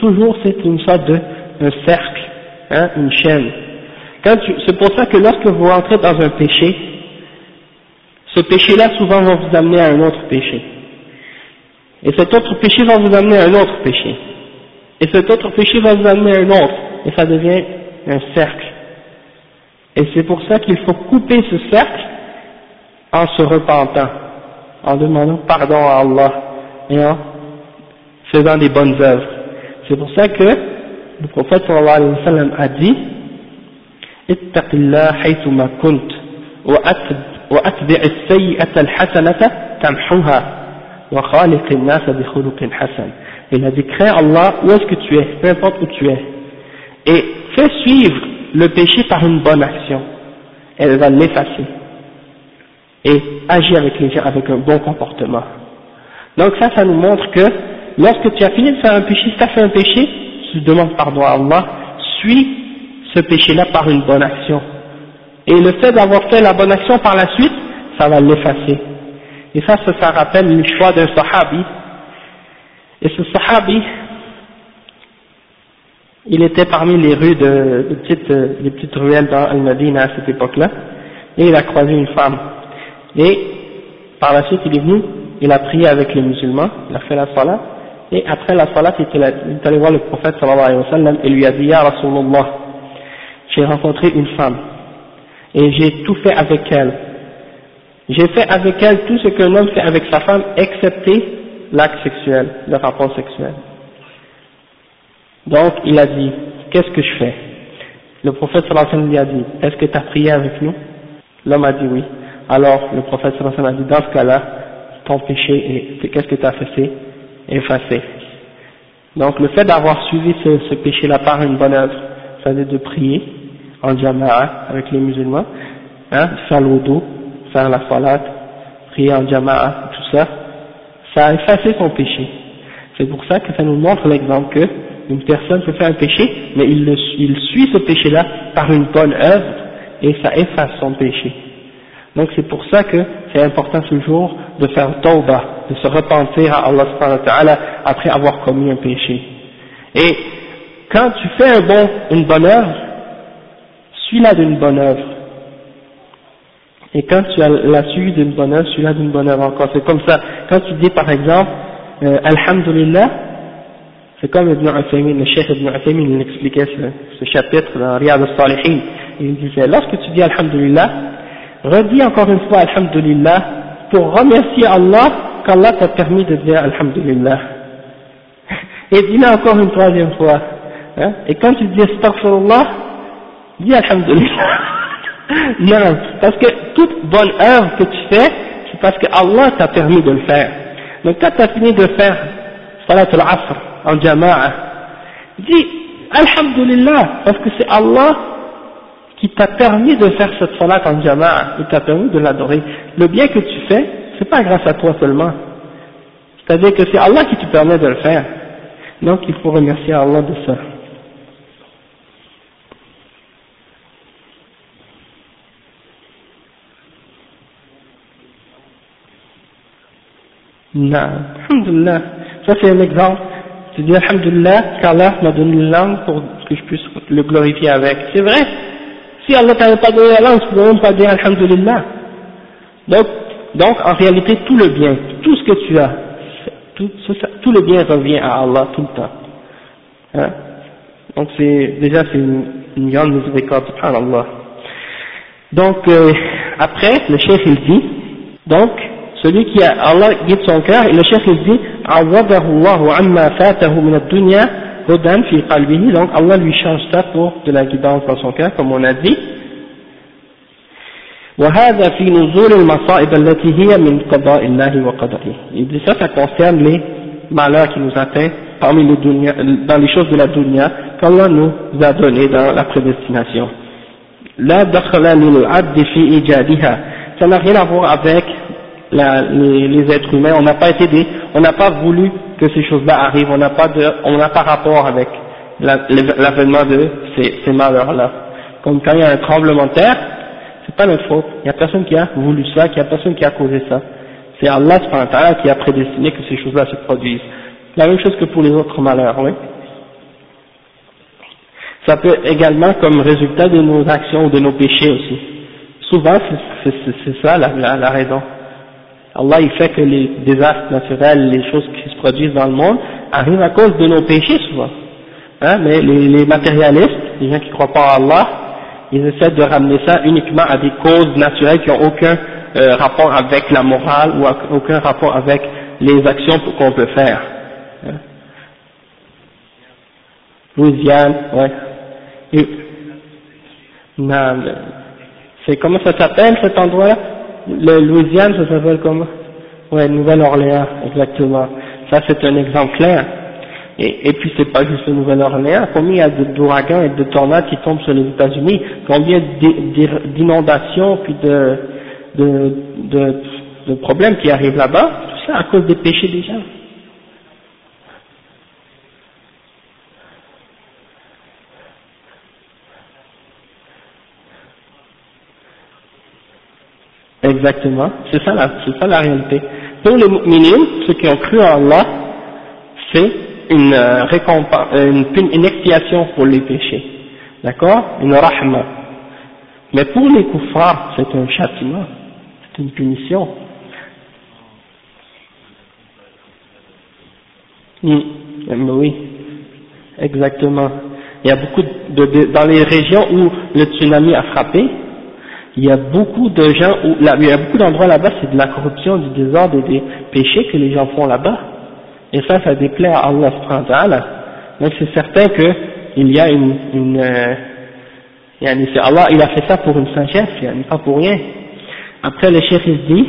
A: toujours c'est une sorte de un cercle, hein, une chaîne. C'est pour ça que lorsque vous entrez dans un péché, ce péché-là souvent va vous amener à un autre péché. Et cet autre péché va vous amener à un autre péché. Et cet autre péché va vous amener à un autre. Et ça devient un cercle. Et c'est pour ça qu'il faut couper ce cercle en se repentant, en demandant pardon à Allah et en faisant des bonnes œuvres. C'est pour ça que le prophète sallallahu alayhi wa sallam a dit اتق الله حيثما كنت وأتبع السيئة الحسنة تمحوها وخالق الناس بخلق حسن Il a dit crains Allah où est-ce que tu es, peu importe où tu es et fais suivre le péché par une bonne action elle va l'effacer et agis avec les gens avec un bon comportement donc ça, ça nous montre que lorsque tu as fini de faire un péché, si tu as fait un péché tu demandes pardon à Allah suis ce péché-là par une bonne action. Et le fait d'avoir fait la bonne action par la suite, ça va l'effacer. Et ça, ça, ça rappelle le choix d'un sahabi. Et ce sahabi, il était parmi les rues de, les petites, les euh, petites ruelles dans al à cette époque-là, et il a croisé une femme. Et par la suite, il est venu, il a prié avec les musulmans, il a fait la salat, et après la salat, il est allé voir le prophète sallallahu alayhi wa sallam et lui a dit Ya Rasulullah, j'ai rencontré une femme et j'ai tout fait avec elle. J'ai fait avec elle tout ce qu'un homme fait avec sa femme, excepté l'acte sexuel, le rapport sexuel. Donc il a dit Qu'est-ce que je fais Le prophète sallallahu alayhi wa sallam lui a dit Est-ce que tu as prié avec nous L'homme a dit oui. Alors le prophète sallallahu alayhi wa sallam a dit Dans ce cas-là, ton péché, qu'est-ce que tu as fait effacer. Donc le fait d'avoir suivi ce, péché-là par une bonne œuvre, c'est-à-dire de prier en jama'a avec les musulmans, hein, faire l'odo, faire la salat, prier en jama'a, tout ça, ça a effacé son péché. C'est pour ça que ça nous montre l'exemple que une personne peut faire un péché, mais il, suit ce péché-là par une bonne œuvre et ça efface son péché. Donc c'est pour ça que c'est important toujours de faire tawbah, de se repentir à Allah subhanahu après avoir commis un péché. Et quand tu fais un bon, une bonne œuvre, suis-la d'une bonne œuvre. Et quand tu as la suivi d'une bonne œuvre, suis-la d'une bonne œuvre encore. C'est comme ça. Quand tu dis par exemple, euh, Alhamdulillah, c'est comme Ibn le chef Ibn Uthaymin, il expliquait ce, chapitre dans Riyad al-Salihin. Il disait, lorsque tu dis Alhamdulillah, redis encore une fois Alhamdulillah pour remercier Allah Allah t'a permis de dire Alhamdulillah. *laughs* Et dis-le encore une troisième fois. Hein. et quand tu dis Astaghfirullah, dis Alhamdulillah. *laughs* non, parce que toute bonne œuvre que tu fais, c'est parce que Allah t'a permis de le faire. Donc quand tu as fini de faire Salat al-Asr en jama'a, dis Alhamdulillah, parce que c'est Allah qui t'a permis de faire cette salat en jama'a, qui t'a permis de l'adorer. Le bien que tu fais, c'est pas grâce à toi seulement. C'est-à-dire que c'est Allah qui te permet de le faire. Donc il faut remercier Allah de ça. Non, alhamdulillah. Ça c'est un exemple. Tu dis alhamdulillah qu'Allah m'a donné une langue pour que je puisse le glorifier avec. C'est vrai. Si Allah t'avait pas donné la langue, tu ne pourrais pas dire alhamdulillah. Donc donc, en réalité, tout le bien, tout ce que tu as, tout, le bien revient à Allah tout le temps. Hein Donc, c'est déjà, c'est une, grande miséricorde, subhanallah. Donc, euh, après, le chef, il dit, donc, celui qui a Allah guide son cœur, et le chef, il dit, donc Allah lui change ça pour de la guidance dans son cœur, comme on a dit, il dit ça ça concerne les malheurs qui nous atteignent parmi les dans les choses de la dunya qu'Allah nous a donné dans la prédestination ça n'a rien à voir avec les, êtres humains on n'a pas été on n'a pas voulu que ces choses-là arrivent on n'a pas de on n'a pas rapport avec l'avènement de ces, ces malheurs-là comme quand il y a un tremblement de terre c'est pas notre faute, il n'y a personne qui a voulu ça, il n'y a personne qui a causé ça. C'est Allah qui a prédestiné que ces choses-là se produisent. La même chose que pour les autres malheurs, oui. Ça peut également comme résultat de nos actions ou de nos péchés aussi. Souvent, c'est ça la, raison. Allah, il fait que les désastres naturels, les choses qui se produisent dans le monde, arrivent à cause de nos péchés souvent. Hein, mais les, matérialistes, les gens qui croient pas à Allah, ils essaient de ramener ça uniquement à des causes naturelles qui ont aucun euh, rapport avec la morale ou aucun rapport avec les actions qu'on peut faire. Hein? Louisiane, ouais. Et, c'est comment ça s'appelle cet endroit-là Le Louisiane, ça s'appelle comment Ouais, Nouvelle-Orléans, exactement. Ça, c'est un exemple clair. Et, puis c'est pas juste le Nouvelle-Orléans, combien il y a d'ouragans et de tornades qui tombent sur les États-Unis, combien d'inondations puis de, de, de, de problèmes qui arrivent là-bas, tout ça à cause des péchés des gens. Exactement, c'est ça, la, ça la réalité. Pour les minimum, ceux qui ont cru en Allah, c'est une euh, récompense, euh, une, expiation pour les péchés, d'accord Une rahma. Mais pour les koufars, c'est un châtiment, c'est une punition. Oui, euh, exactement. Il y a beaucoup de, dans les régions où le tsunami a frappé, il y a beaucoup de gens où, il y a beaucoup d'endroits là-bas, c'est de la corruption, du désordre et des péchés que les gens font là-bas. Et ça, ça déplaît à Allah subhanahu wa ta'ala. Mais c'est certain qu'il y a une... une euh, c'est Allah, il a fait ça pour une sagesse, pas pour rien. Après, le chef, il dit,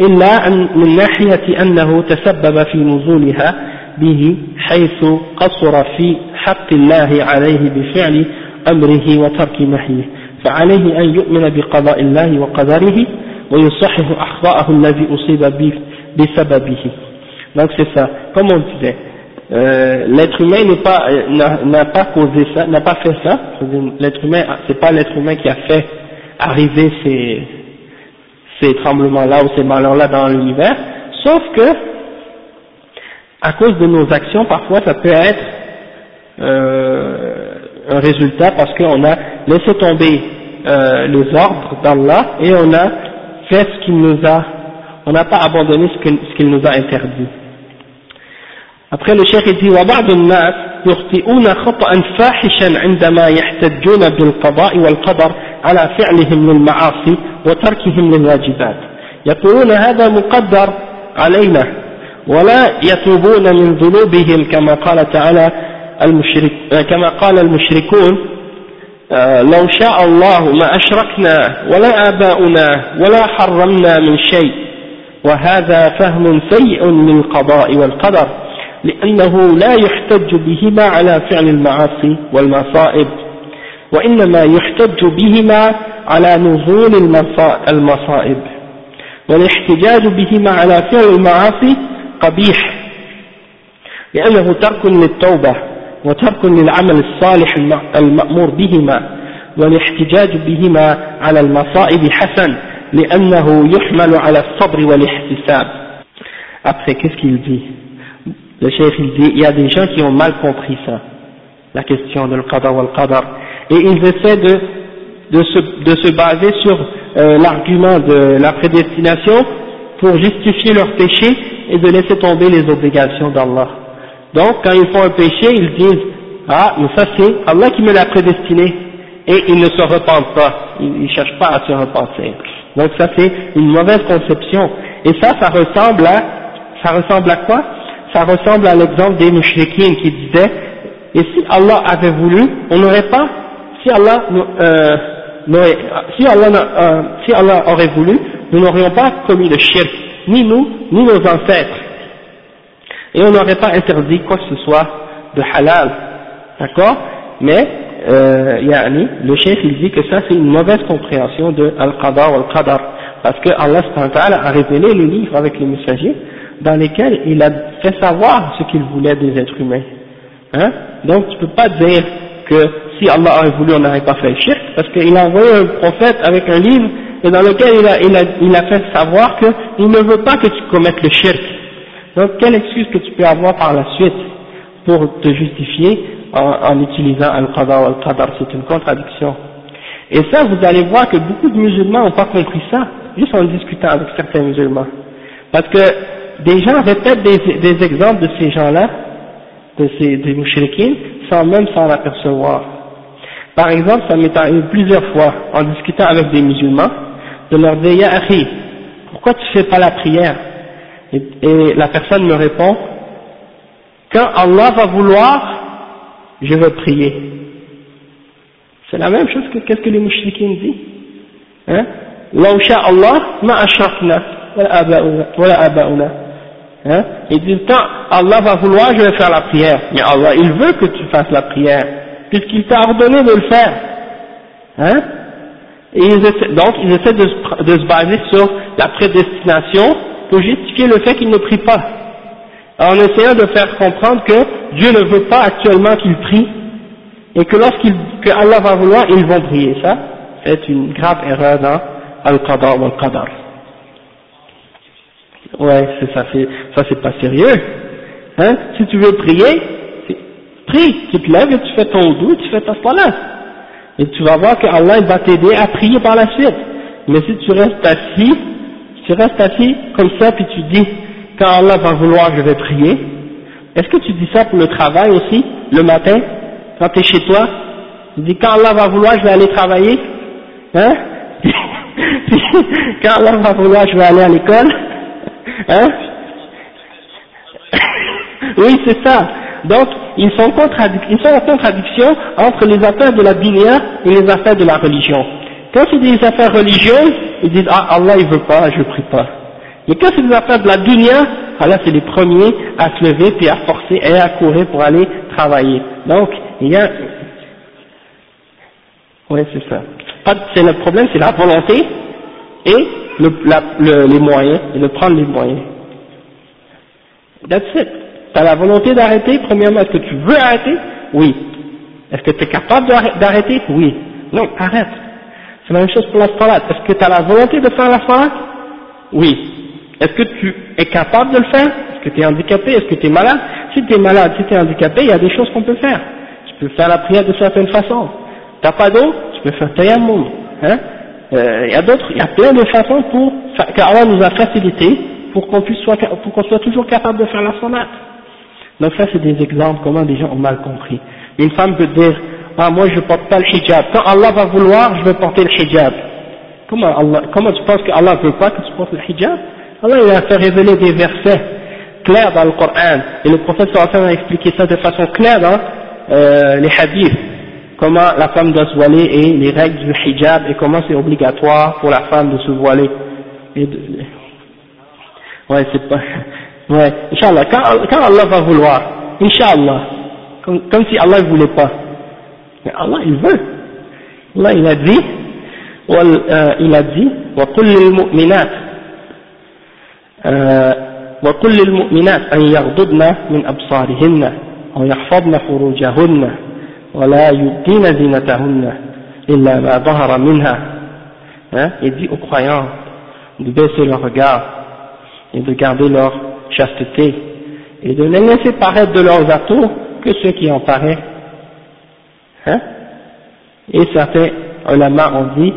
A: إلا أن من ناحية أنه تسبب في نزولها به حيث قصر في حق الله عليه بفعل أمره وترك نهيه فعليه أن يؤمن بقضاء الله وقدره ويصحح أخطاءه الذي أصيب بسببه Donc c'est ça. Comme on disait, euh, l'être humain pas euh, n'a pas causé ça, n'a pas fait ça. L'être humain, c'est pas l'être humain qui a fait arriver ces ces tremblements-là ou ces malheurs-là dans l'univers. Sauf que à cause de nos actions, parfois, ça peut être euh, un résultat parce qu'on a laissé tomber les ordres d'Allah et on a fait ce qu'il nous a on n'a pas abandonné ce qu'il qu nous a interdit. Après le cheikh dit وبعض الناس يخطئون خطأ فاحشا عندما يحتجون بالقضاء والقدر على فعلهم للمعاصي وتركهم للواجبات يقولون هذا مقدر علينا ولا يتوبون من ذنوبهم كما قال تعالى المشرك كما قال المشركون لو شاء الله ما أشركنا ولا آباؤنا ولا حرمنا من شيء وهذا فهم سيء للقضاء والقدر لأنه لا يحتج بهما على فعل المعاصي والمصائب وإنما يحتج بهما على نزول المصائب والاحتجاج بهما على فعل المعاصي قبيح لأنه ترك للتوبة وترك للعمل الصالح المأمور بهما والاحتجاج بهما على المصائب حسن après qu'est-ce qu'il dit le chef il dit il y a des gens qui ont mal compris ça la question de l'qadar wal qadar et ils essaient de de se, baser sur euh, l'argument de la prédestination pour justifier leur péché et de laisser tomber les obligations d'Allah donc quand ils font un péché ils disent ah mais ça c'est Allah qui me l'a prédestiné et ils ne se repentent pas ils ne cherchent pas à se repentir donc ça c'est une mauvaise conception. Et ça, ça ressemble à, ça ressemble à quoi Ça ressemble à l'exemple des mouchriquines qui disaient, et si Allah avait voulu, on n'aurait pas, si Allah, euh, si Allah, euh, si Allah aurait voulu, nous n'aurions pas commis le shirk, ni nous, ni nos ancêtres. Et on n'aurait pas interdit quoi que ce soit de halal. D'accord Mais euh, yani, le chef il dit que ça c'est une mauvaise compréhension de Al-Qadar Al-Qadar, parce que Allah a révélé le livre avec les messagers dans lesquels il a fait savoir ce qu'il voulait des êtres humains. Hein Donc tu peux pas dire que si Allah aurait voulu on n'aurait pas fait le shirk, parce qu'il a envoyé un prophète avec un livre et dans lequel il a, il a, il a fait savoir qu'il ne veut pas que tu commettes le shirk. Donc quelle excuse que tu peux avoir par la suite pour te justifier en, utilisant Al-Qadha ou Al-Qadar, c'est une contradiction. Et ça, vous allez voir que beaucoup de musulmans n'ont pas compris ça, juste en discutant avec certains musulmans. Parce que des gens répètent des, des exemples de ces gens-là, de ces des sans même s'en apercevoir. Par exemple, ça m'est arrivé plusieurs fois, en discutant avec des musulmans, de leur dire « Ya pourquoi tu fais pas la prière ?» et la personne me répond quand Allah va vouloir, je veux prier. C'est la même chose que qu'est-ce que les mouchriquins disent. Hein sha Allah hein? Ils disent quand Allah va vouloir, je vais faire la prière. Mais Allah, il veut que tu fasses la prière, puisqu'il t'a ordonné de le faire. Hein Et ils essaient, donc ils essaient de de se baser sur la prédestination pour justifier le fait qu'ils ne prient pas en essayant de faire comprendre que Dieu ne veut pas actuellement qu'il prie, et que lorsqu'il que Allah va vouloir, ils vont prier. Ça, c'est une grave erreur dans Al-Qadar ou Al-Qadar. Ouais, c'est ça, c'est, ça c'est pas sérieux. Hein Si tu veux prier, prie, tu te lèves tu fais ton doux, tu fais ta salat. Et tu vas voir que Allah va t'aider à prier par la suite. Mais si tu restes assis, tu restes assis comme ça puis tu dis quand Allah va vouloir, je vais prier. Est-ce que tu dis ça pour le travail aussi, le matin, quand tu es chez toi Tu dis quand Allah va vouloir, je vais aller travailler Hein *laughs* Quand Allah va vouloir, je vais aller à l'école Hein *laughs* Oui, c'est ça. Donc, ils sont, en contradiction entre les affaires de la binaire et les affaires de la religion. Quand c'est les affaires religieuses, ils disent Ah, Allah, il veut pas, je prie pas. Mais quand c'est des affaires de la dunya, alors ah c'est les premiers à se lever puis à forcer et à courir pour aller travailler. Donc, il y a... Oui, c'est ça. C'est le problème, c'est la volonté et le, le, les moyens, et de prendre les moyens. That's it. T'as la volonté d'arrêter, premièrement, est-ce que tu veux arrêter Oui. Est-ce que tu es capable d'arrêter Oui. Non, arrête. C'est la même chose pour la Est-ce que tu as la volonté de faire la Oui. Est-ce que tu es capable de le faire Est-ce que tu es handicapé Est-ce que tu es malade Si tu es malade, si tu es handicapé, il y a des choses qu'on peut faire. Tu peux faire la prière de certaines façons. T'as pas d'eau Tu peux faire tayammum. Hein euh, il y a d'autres, il y a plein de façons pour qu'Allah nous a facilité pour qu'on puisse soit, pour qu'on soit toujours capable de faire la sonate. Donc ça c'est des exemples comment des gens ont mal compris. Une femme peut dire ah moi je porte pas le hijab. Quand Allah va vouloir, je vais porter le hijab. Comment Allah, comment tu penses que Allah veut pas que tu portes le hijab Allah il a fait révéler des versets clairs dans le Coran, et le prophète a expliqué ça de façon claire dans euh, les hadiths, comment la femme doit se voiler et les règles du hijab, et comment c'est obligatoire pour la femme de se voiler. Et Ouais, c'est pas... Ouais, Inch'Allah, quand, Allah va vouloir, Inch'Allah, comme, comme, si Allah ne voulait pas, mais Allah il veut. Allah il a dit, euh, il a dit, euh, hein? Il et dit aux croyants de baisser leur regard et de garder leur chasteté et de ne laisser paraître de leurs atouts que ceux qui en paraît hein et certains ulama ont dit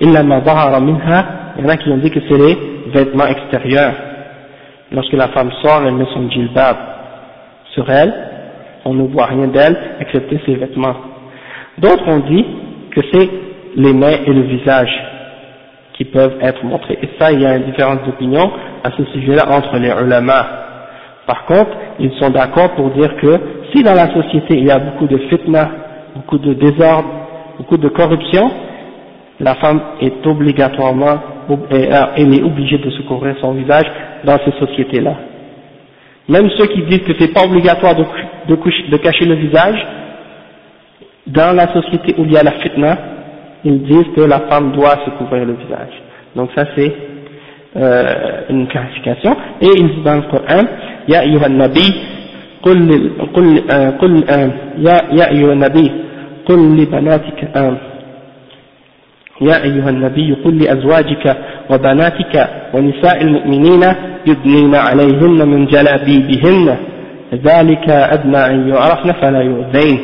A: il y en a qui ont dit que c'est les vêtements extérieurs. lorsque la femme sort, elle met son djilbab sur elle, on ne voit rien d'elle excepté ses vêtements. D'autres ont dit que c'est les mains et le visage qui peuvent être montrés. Et ça, il y a une différence d'opinion à ce sujet-là entre les ulama. Par contre, ils sont d'accord pour dire que si dans la société il y a beaucoup de fitna, beaucoup de désordre, beaucoup de corruption, la femme est obligatoirement elle est obligée de se couvrir son visage dans ces sociétés-là. Même ceux qui disent que ce n'est pas obligatoire de, de, cacher le visage, dans la société où il y a la fitna, ils disent que la femme doit se couvrir le visage. Donc ça c'est euh, une clarification. Et ils disent dans le Coran, Ya nabi, qul قل يا أيها النبي قل لأزواجك وبناتك ونساء المؤمنين يدنين عليهن من جلابيبهن ذلك أدنى أن يعرفن فلا يؤذين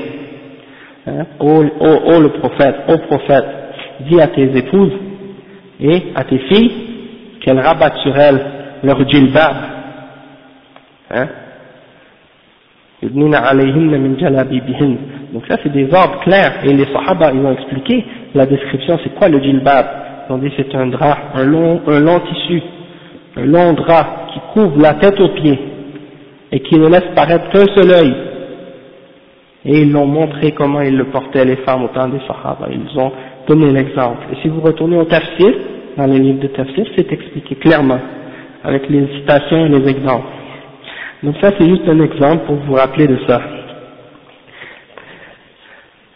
A: قول أو أو البروفات أو البروفات دي à tes épouses et شغال tes filles qu'elles Donc ça c'est des ordres clairs et les sahaba ils ont expliqué la description c'est quoi le djilbab Ils c'est un drap, un long, un long tissu, un long drap qui couvre la tête aux pieds et qui ne laisse paraître qu'un seul œil. Et ils l'ont montré comment ils le portaient les femmes au temps des sahaba, ils ont donné l'exemple. Et si vous retournez au tafsir, dans les livres de tafsir, c'est expliqué clairement avec les citations et les exemples. Donc ça, c'est juste un exemple pour vous rappeler de ça.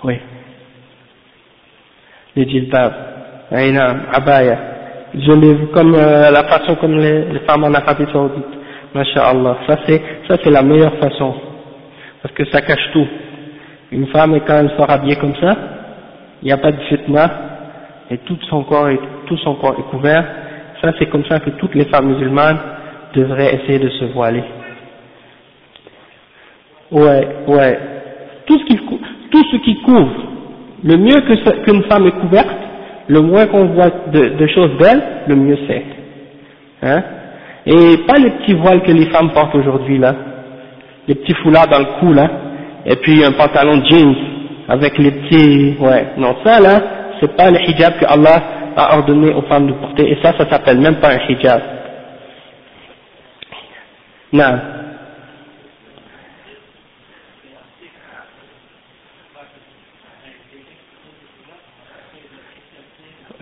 A: Oui. Les djilbabs, Aïnam, Abaya, je comme euh, la façon comme les, femmes en Arabie Saoudite. Masha'Allah. Ça c'est, ça c'est la meilleure façon. Parce que ça cache tout. Une femme, quand elle sort habillée comme ça, il n'y a pas de fitna, et tout son corps est, tout son corps est couvert. Ça c'est comme ça que toutes les femmes musulmanes devraient essayer de se voiler. Ouais, ouais. Tout ce qui, tout ce qui couvre, le mieux qu'une femme est couverte, le moins qu'on voit de, de choses d'elle, le mieux c'est. Hein Et pas les petits voiles que les femmes portent aujourd'hui là, les petits foulards dans le cou là, et puis un pantalon jeans avec les petits, ouais. Non, ça là, c'est pas le hijab que Allah a ordonné aux femmes de porter, et ça, ça s'appelle même pas un hijab. Non.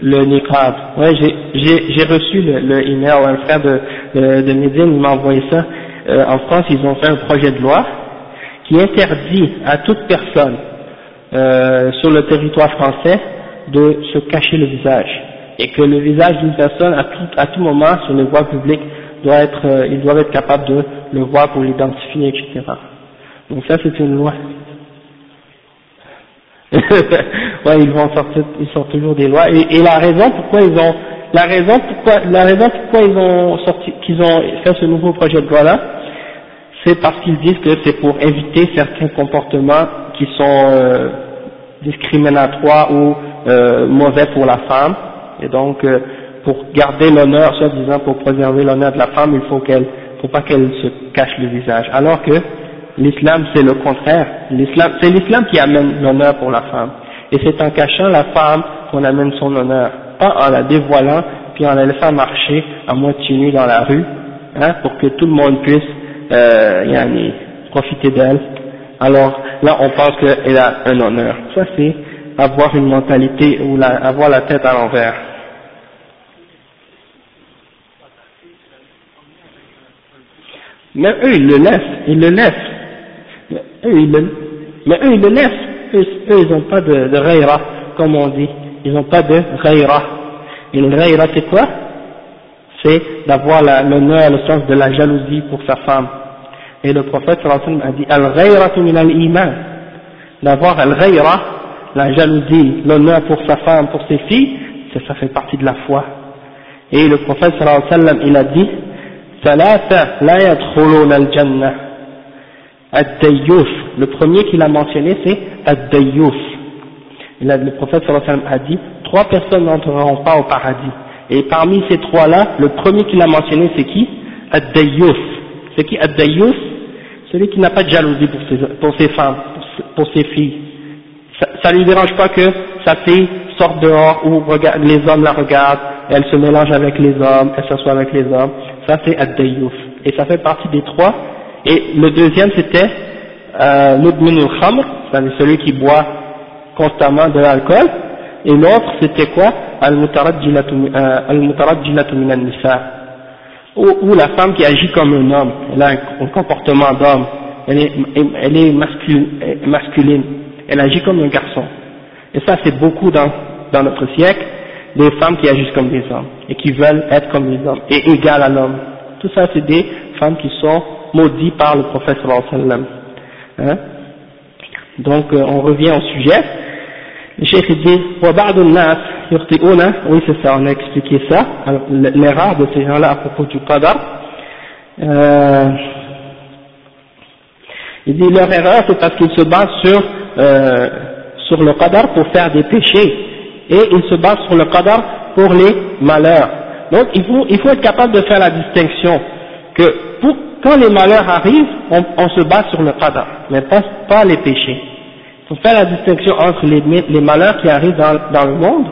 A: le niqab. Ouais, j'ai reçu le, le, email, un frère de, de, de Médine m'a envoyé ça. Euh, en France, ils ont fait un projet de loi qui interdit à toute personne euh, sur le territoire français de se cacher le visage. Et que le visage d'une personne, à tout, à tout moment, sur les voies publiques, doit être, euh, ils doivent être capables de le voir pour l'identifier, etc. Donc ça, c'est une loi. *laughs* ouais, ils vont sortir, ils sortent toujours des lois. Et, la raison pourquoi ils ont, la raison pourquoi, la raison pourquoi ils ont sorti, qu'ils ont fait ce nouveau projet de loi-là, c'est parce qu'ils disent que c'est pour éviter certains comportements qui sont euh, discriminatoires ou euh, mauvais pour la femme. Et donc, euh, pour garder l'honneur, soit disant pour préserver l'honneur de la femme, il faut qu'elle, faut pas qu'elle se cache le visage. Alors que l'islam c'est le contraire. L'islam, c'est l'islam qui amène l'honneur pour la femme. Et c'est en cachant la femme qu'on amène son honneur, pas en la dévoilant puis en la laissant marcher à moitié nue dans la rue, hein, pour que tout le monde puisse euh, y aller, profiter d'elle. Alors là, on pense qu'elle a un honneur. Ça, c'est avoir une mentalité ou avoir la tête à l'envers. mais eux, ils le laissent, ils le laissent eux ils mais eux ils le laissent, eux, ils n'ont pas de, de comme on dit, ils n'ont pas de ghayra. Et le c'est quoi C'est d'avoir l'honneur, le sens de la jalousie pour sa femme. Et le prophète a dit al sallam min al-iman D'avoir al-ghayra, la jalousie, l'honneur pour sa femme, pour ses filles, ça, ça fait partie de la foi. Et le prophète sallallahu alayhi wa sallam, il a dit ثلاثة لا al jannah ad Le premier qu'il a mentionné, c'est Ad-Dayyuf. Le prophète a dit, trois personnes n'entreront pas au paradis. Et parmi ces trois-là, le premier qu'il a mentionné, c'est qui ad C'est qui ad Celui qui n'a pas de jalousie pour ses, pour ses femmes, pour ses, filles. Ça ne lui dérange pas que sa fille sorte dehors ou les hommes la regardent, elle se mélange avec les hommes, elle s'assoit avec les hommes. Ça, c'est ad Et ça fait partie des trois et le deuxième, c'était euh, al-khamr, c'est-à-dire celui qui boit constamment de l'alcool. Et l'autre, c'était quoi Al-mutarajjilatu min euh, nisa Ou la femme qui agit comme un homme, elle a un comportement d'homme, elle est, masculine, elle agit comme un garçon. Et ça, c'est beaucoup dans, dans notre siècle, des femmes qui agissent comme des hommes et qui veulent être comme des hommes et égales à l'homme. Tout ça, c'est des femmes qui sont maudit par le prophète sallam. Hein? Donc euh, on revient au sujet. Le cheikh dit oui c'est ça, on a expliqué ça, l'erreur de ces gens-là à propos du qadar. Euh, il dit leur erreur c'est parce qu'ils se basent sur, euh, sur le qadar pour faire des péchés et ils se basent sur le qadar pour les malheurs. Donc il faut, il faut être capable de faire la distinction que pour, quand les malheurs arrivent, on, se bat sur le qadar, mais pas, pas les péchés. Il faut faire la distinction entre les, malheurs qui arrivent dans, le monde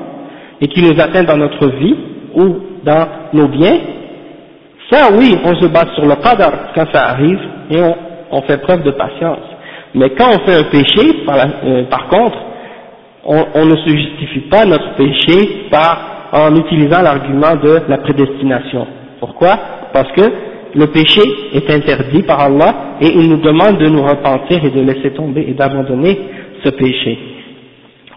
A: et qui nous atteignent dans notre vie ou dans nos biens. Ça, oui, on se bat sur le qadar quand ça arrive et on, fait preuve de patience. Mais quand on fait un péché, par, euh, contre, on, ne se justifie pas notre péché par, en utilisant l'argument de la prédestination. Pourquoi Parce que le péché est interdit par Allah et il nous demande de nous repentir et de laisser tomber et d'abandonner ce péché.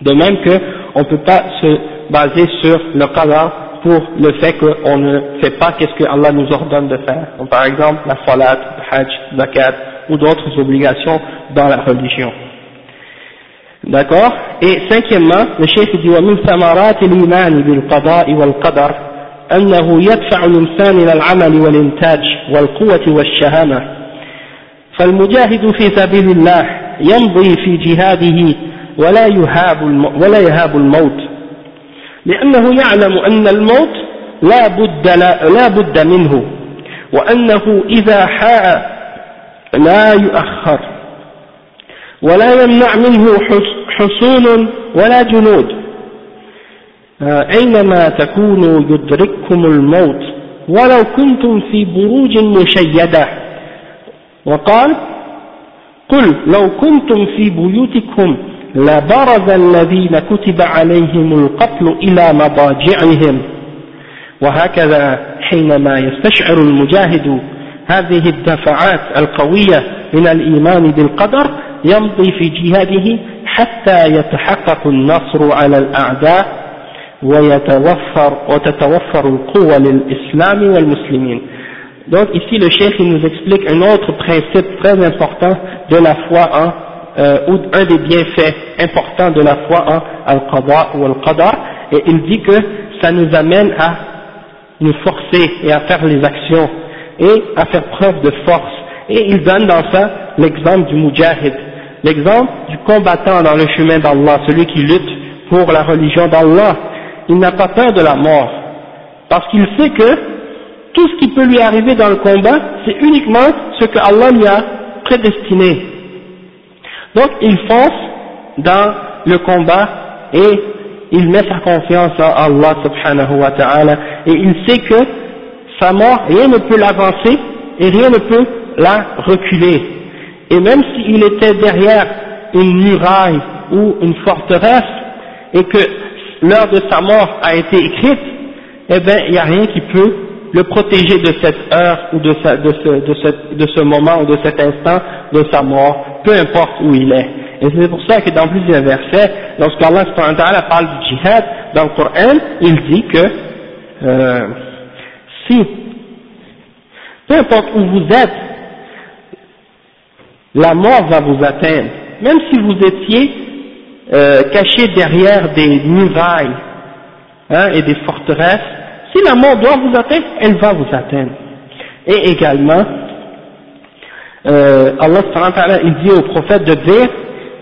A: De même qu'on ne peut pas se baser sur le qadar pour le fait qu'on ne fait pas qu'est-ce que Allah nous ordonne de faire. par exemple, la salat, le hajj, le zakat ou d'autres obligations dans la religion. D'accord Et cinquièmement, le chef dit « qadar. أنه يدفع الإنسان إلى العمل والإنتاج والقوة والشهامة فالمجاهد في سبيل الله يمضي في جهاده ولا يهاب ولا يهاب الموت لأنه يعلم أن الموت لا بد لا بد منه وأنه إذا حاء لا يؤخر ولا يمنع منه حصون ولا جنود أينما آه، تكونوا يدرككم الموت ولو كنتم في بروج مشيدة وقال قل لو كنتم في بيوتكم لبرز الذين كتب عليهم القتل إلى مضاجعهم وهكذا حينما يستشعر المجاهد هذه الدفعات القوية من الإيمان بالقدر يمضي في جهاده حتى يتحقق النصر على الأعداء Donc ici le chef il nous explique un autre principe très important de la foi en, euh, ou un des bienfaits importants de la foi en Al-Qadha ou Al-Qadar et il dit que ça nous amène à nous forcer et à faire les actions et à faire preuve de force et il donne dans ça l'exemple du Mujahid, l'exemple du combattant dans le chemin d'Allah, celui qui lutte pour la religion d'Allah il n'a pas peur de la mort, parce qu'il sait que tout ce qui peut lui arriver dans le combat, c'est uniquement ce que Allah lui a prédestiné. Donc il fonce dans le combat et il met sa confiance en Allah subhanahu wa ta'ala et il sait que sa mort, rien ne peut l'avancer et rien ne peut la reculer. Et même s'il était derrière une muraille ou une forteresse et que l'heure de sa mort a été écrite, eh bien, il n'y a rien qui peut le protéger de cette heure ou de, ce, moment ou de cet instant de sa mort, peu importe où il est. Et c'est pour ça que dans plusieurs versets, lorsqu'Allah parle du djihad dans le Coran, il dit que euh, si, peu importe où vous êtes, la mort va vous atteindre, même si vous étiez euh, caché derrière des murailles hein, et des forteresses, si la mort doit vous atteindre, elle va vous atteindre. Et également, euh, Allah il dit au prophète de dire,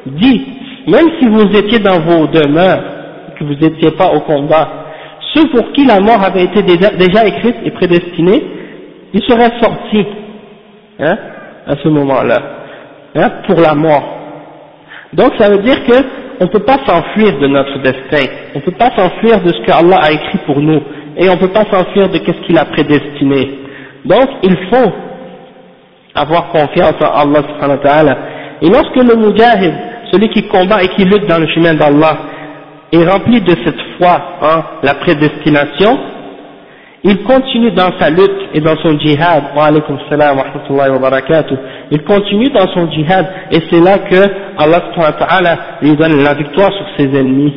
A: dit, même si vous étiez dans vos demeures, que vous n'étiez pas au combat, ceux pour qui la mort avait été déjà, écrite et prédestinée, ils seraient sortis hein, à ce moment-là, hein, pour la mort. Donc ça veut dire que on ne peut pas s'enfuir de notre destin, on ne peut pas s'enfuir de ce que Allah a écrit pour nous, et on ne peut pas s'enfuir de ce qu'il a prédestiné. Donc il faut avoir confiance en Allah Et lorsque le mujahid, celui qui combat et qui lutte dans le chemin d'Allah, est rempli de cette foi hein, la prédestination, il continue dans sa lutte et dans son djihad, wa alaykum salam wa rahmatullahi wa barakatuh, il continue dans son djihad et c'est là que Allah lui donne la victoire sur ses ennemis,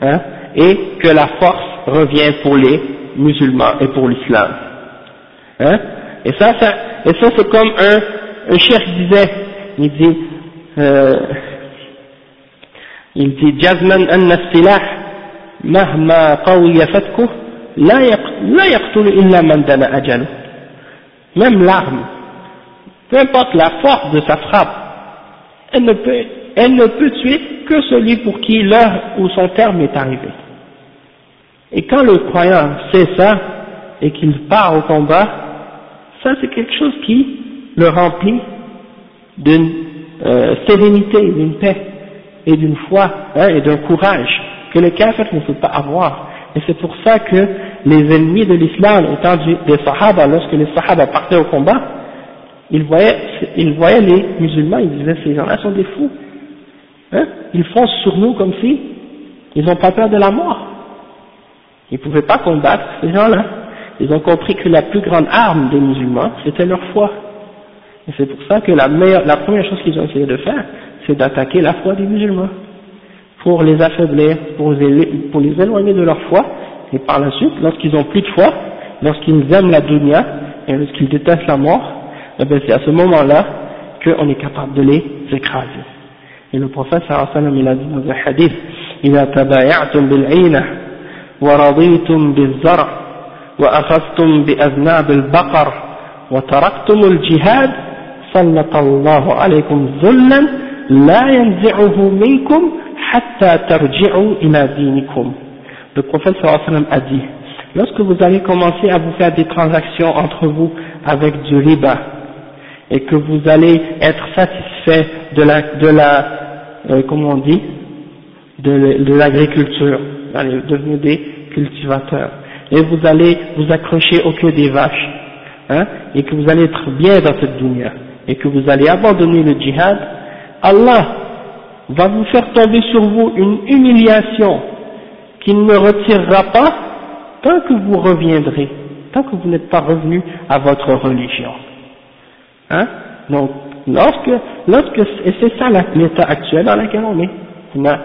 A: hein, et que la force revient pour les musulmans et pour l'islam. Hein. Et ça, ça, et ça c'est comme un, un chef disait, il dit, euh, il dit, Jazman an mahma qawiyya même l'arme peu importe la force de sa frappe elle ne peut, elle ne peut tuer que celui pour qui l'heure ou son terme est arrivé et quand le croyant sait ça et qu'il part au combat ça c'est quelque chose qui le remplit d'une euh, sérénité, d'une paix et d'une foi hein, et d'un courage que le kafir ne peut pas avoir et c'est pour ça que les ennemis de l'islam au temps des Sahaba, lorsque les Sahaba partaient au combat, ils voyaient, ils voyaient les musulmans, ils disaient ces gens-là sont des fous. Hein ils foncent sur nous comme si ils n'ont pas peur de la mort. Ils ne pouvaient pas combattre ces gens-là. Ils ont compris que la plus grande arme des musulmans, c'était leur foi. Et c'est pour ça que la, la première chose qu'ils ont essayé de faire, c'est d'attaquer la foi des musulmans, pour les affaiblir, pour les éloigner de leur foi, et par la suite, lorsqu'ils ont plus de foi, lorsqu'ils aiment la dunya et lorsqu'ils détestent la mort, eh ben, c'est à ce moment-là qu'on est capable de les écraser. Et le prophète sallallahu il a dit dans un hadith, إذا تبايعتم بالعينة ورضيتم بالزرع وأخذتم بأذناب البقر وتركتم الجهاد سلط الله عليكم ذلا لا ينزعه منكم حتى ترجعوا إلى دينكم le prophète sallam a dit lorsque vous allez commencer à vous faire des transactions entre vous avec du riba et que vous allez être satisfait de la de la euh, comment on dit de, l'agriculture vous allez devenir des cultivateurs et vous allez vous accrocher au queue des vaches hein, et que vous allez être bien dans cette dunya et que vous allez abandonner le djihad Allah va vous faire tomber sur vous une humiliation qu'il ne retirera pas tant que vous reviendrez, tant que vous n'êtes pas revenu à votre religion. Hein Donc, lorsque, lorsque, et c'est ça l'état actuel dans lequel on est. Hein?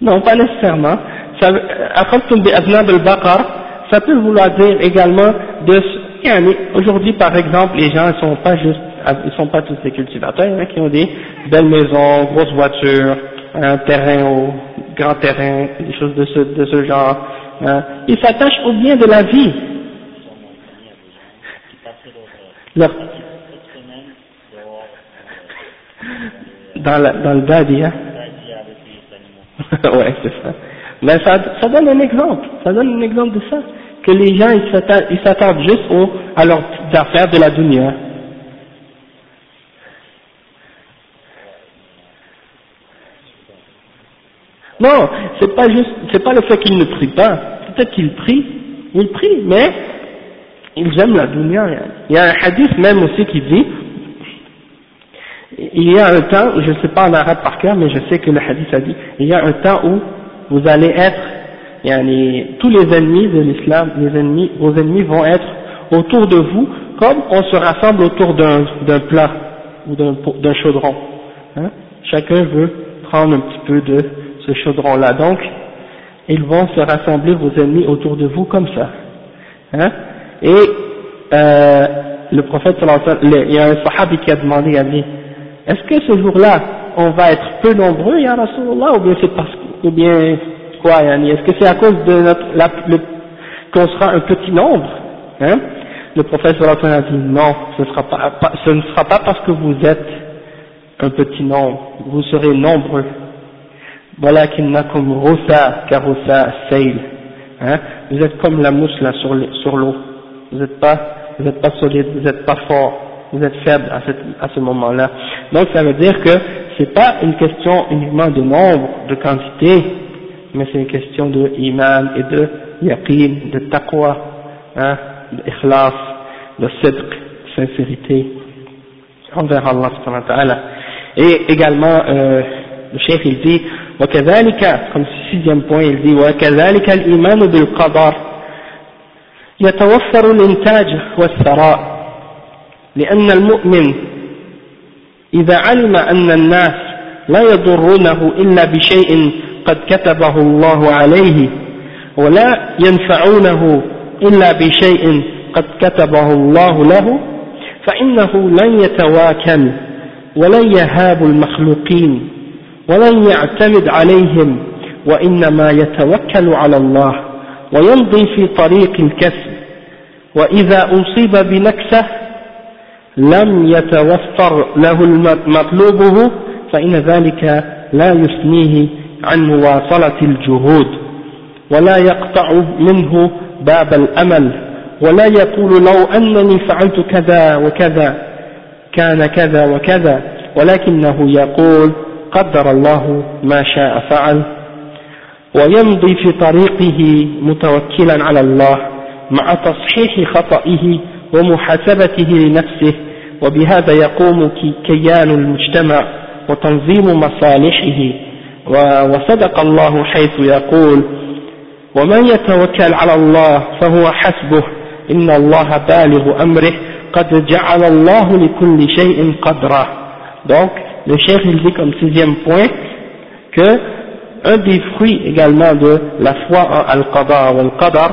A: Non, pas nécessairement. Ça, euh, ça peut vouloir dire également de. Aujourd'hui, par exemple, les gens ne sont pas juste ah, ils sont pas tous des cultivateurs, il y en a qui ont des belles maisons, grosses voitures, un terrain au grand terrain, des choses de ce, de ce genre. Hein. Ils s'attachent au bien de la vie. Dans, la, dans le badi, hein. *laughs* ouais, c'est ça. Mais ça, ça donne un exemple, ça donne un exemple de ça, que les gens ils s'attendent juste au, à leurs affaires de la dunya, Non, c'est pas juste, c'est pas le fait qu'ils ne prient pas. Peut-être qu'ils prient, ils prient, mais ils aiment la dunya. Il y a un hadith même aussi qui dit, il y a un temps, je ne sais pas en arabe par cœur, mais je sais que le hadith a dit, il y a un temps où vous allez être, tous les ennemis de l'islam, les ennemis, vos ennemis vont être autour de vous, comme on se rassemble autour d'un plat ou d'un chaudron. Hein. Chacun veut prendre un petit peu de, ce chaudron-là. Donc, ils vont se rassembler vos ennemis autour de vous comme ça. Hein Et euh, le prophète, il y a un sahabi qui a demandé, à est-ce que ce jour-là, on va être peu nombreux, ya Rasulallah, ou bien c'est parce bien quoi, Yanni, est-ce que c'est à cause de notre, la, qu'on sera un petit nombre, hein? Le prophète a dit, non, ce, sera pas, ce ne sera pas parce que vous êtes un petit nombre, vous serez nombreux comme comme rosa hein vous êtes comme la mousse là sur l'eau vous n'êtes pas vous êtes pas solide vous n'êtes pas fort vous êtes faible à à ce moment-là donc ça veut dire que c'est pas une question uniquement de nombre de quantité mais c'est une question de iman et de yaqin de taqwa hein de ikhlas de sidq sincérité envers Allah et également euh, le chef il dit وكذلك comme sixième point il dit وكذلك الإيمان بالقدر يتوفر الإنتاج والثراء لأن المؤمن إذا علم أن الناس لا يضرونه إلا بشيء قد كتبه الله عليه ولا ينفعونه إلا بشيء قد كتبه الله له فإنه لن يتواكل ولن يهاب المخلوقين ولن يعتمد عليهم وإنما يتوكل على الله ويمضي في طريق الكسب وإذا أصيب بنكسة لم يتوفر له مطلوبه فإن ذلك لا يثنيه عن مواصلة الجهود ولا يقطع منه باب الأمل ولا يقول لو أنني فعلت كذا وكذا كان كذا وكذا ولكنه يقول قدر الله ما شاء فعل ويمضي في طريقه متوكلا على الله مع تصحيح خطئه ومحاسبته لنفسه وبهذا يقوم كيان المجتمع وتنظيم مصالحه وصدق الله حيث يقول ومن يتوكل على الله فهو حسبه إن الله بالغ أمره قد جعل الله لكل شيء قدرا donc le cher il dit comme sixième point que un des fruits également de la foi en Al-Qadar al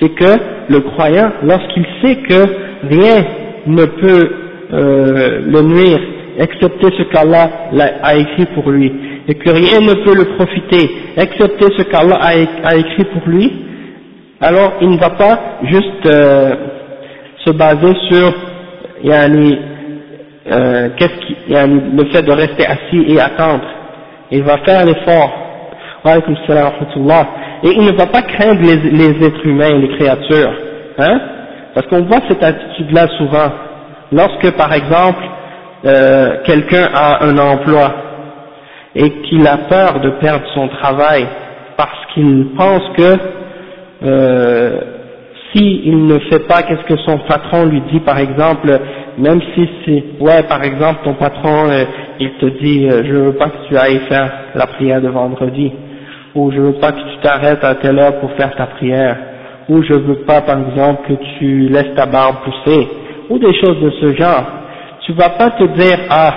A: c'est que le croyant, lorsqu'il sait que rien ne peut euh, le nuire, excepté ce qu'Allah a écrit pour lui, et que rien ne peut le profiter, excepté ce qu'Allah a écrit pour lui, alors il ne va pas juste euh, se baser sur yani, euh, qu'est-ce qui, le fait de rester assis et attendre, il va faire l'effort, et il ne va pas craindre les, êtres humains, les créatures, hein, parce qu'on voit cette attitude-là souvent, lorsque par exemple, euh, quelqu'un a un emploi, et qu'il a peur de perdre son travail, parce qu'il pense que, euh, s'il ne fait pas qu'est-ce que son patron lui dit par exemple, même si c'est, ouais, par exemple, ton patron, euh, il te dit, euh, je veux pas que tu ailles faire la prière de vendredi, ou je veux pas que tu t'arrêtes à telle heure pour faire ta prière, ou je veux pas, par exemple, que tu laisses ta barbe pousser, ou des choses de ce genre. Tu vas pas te dire, ah,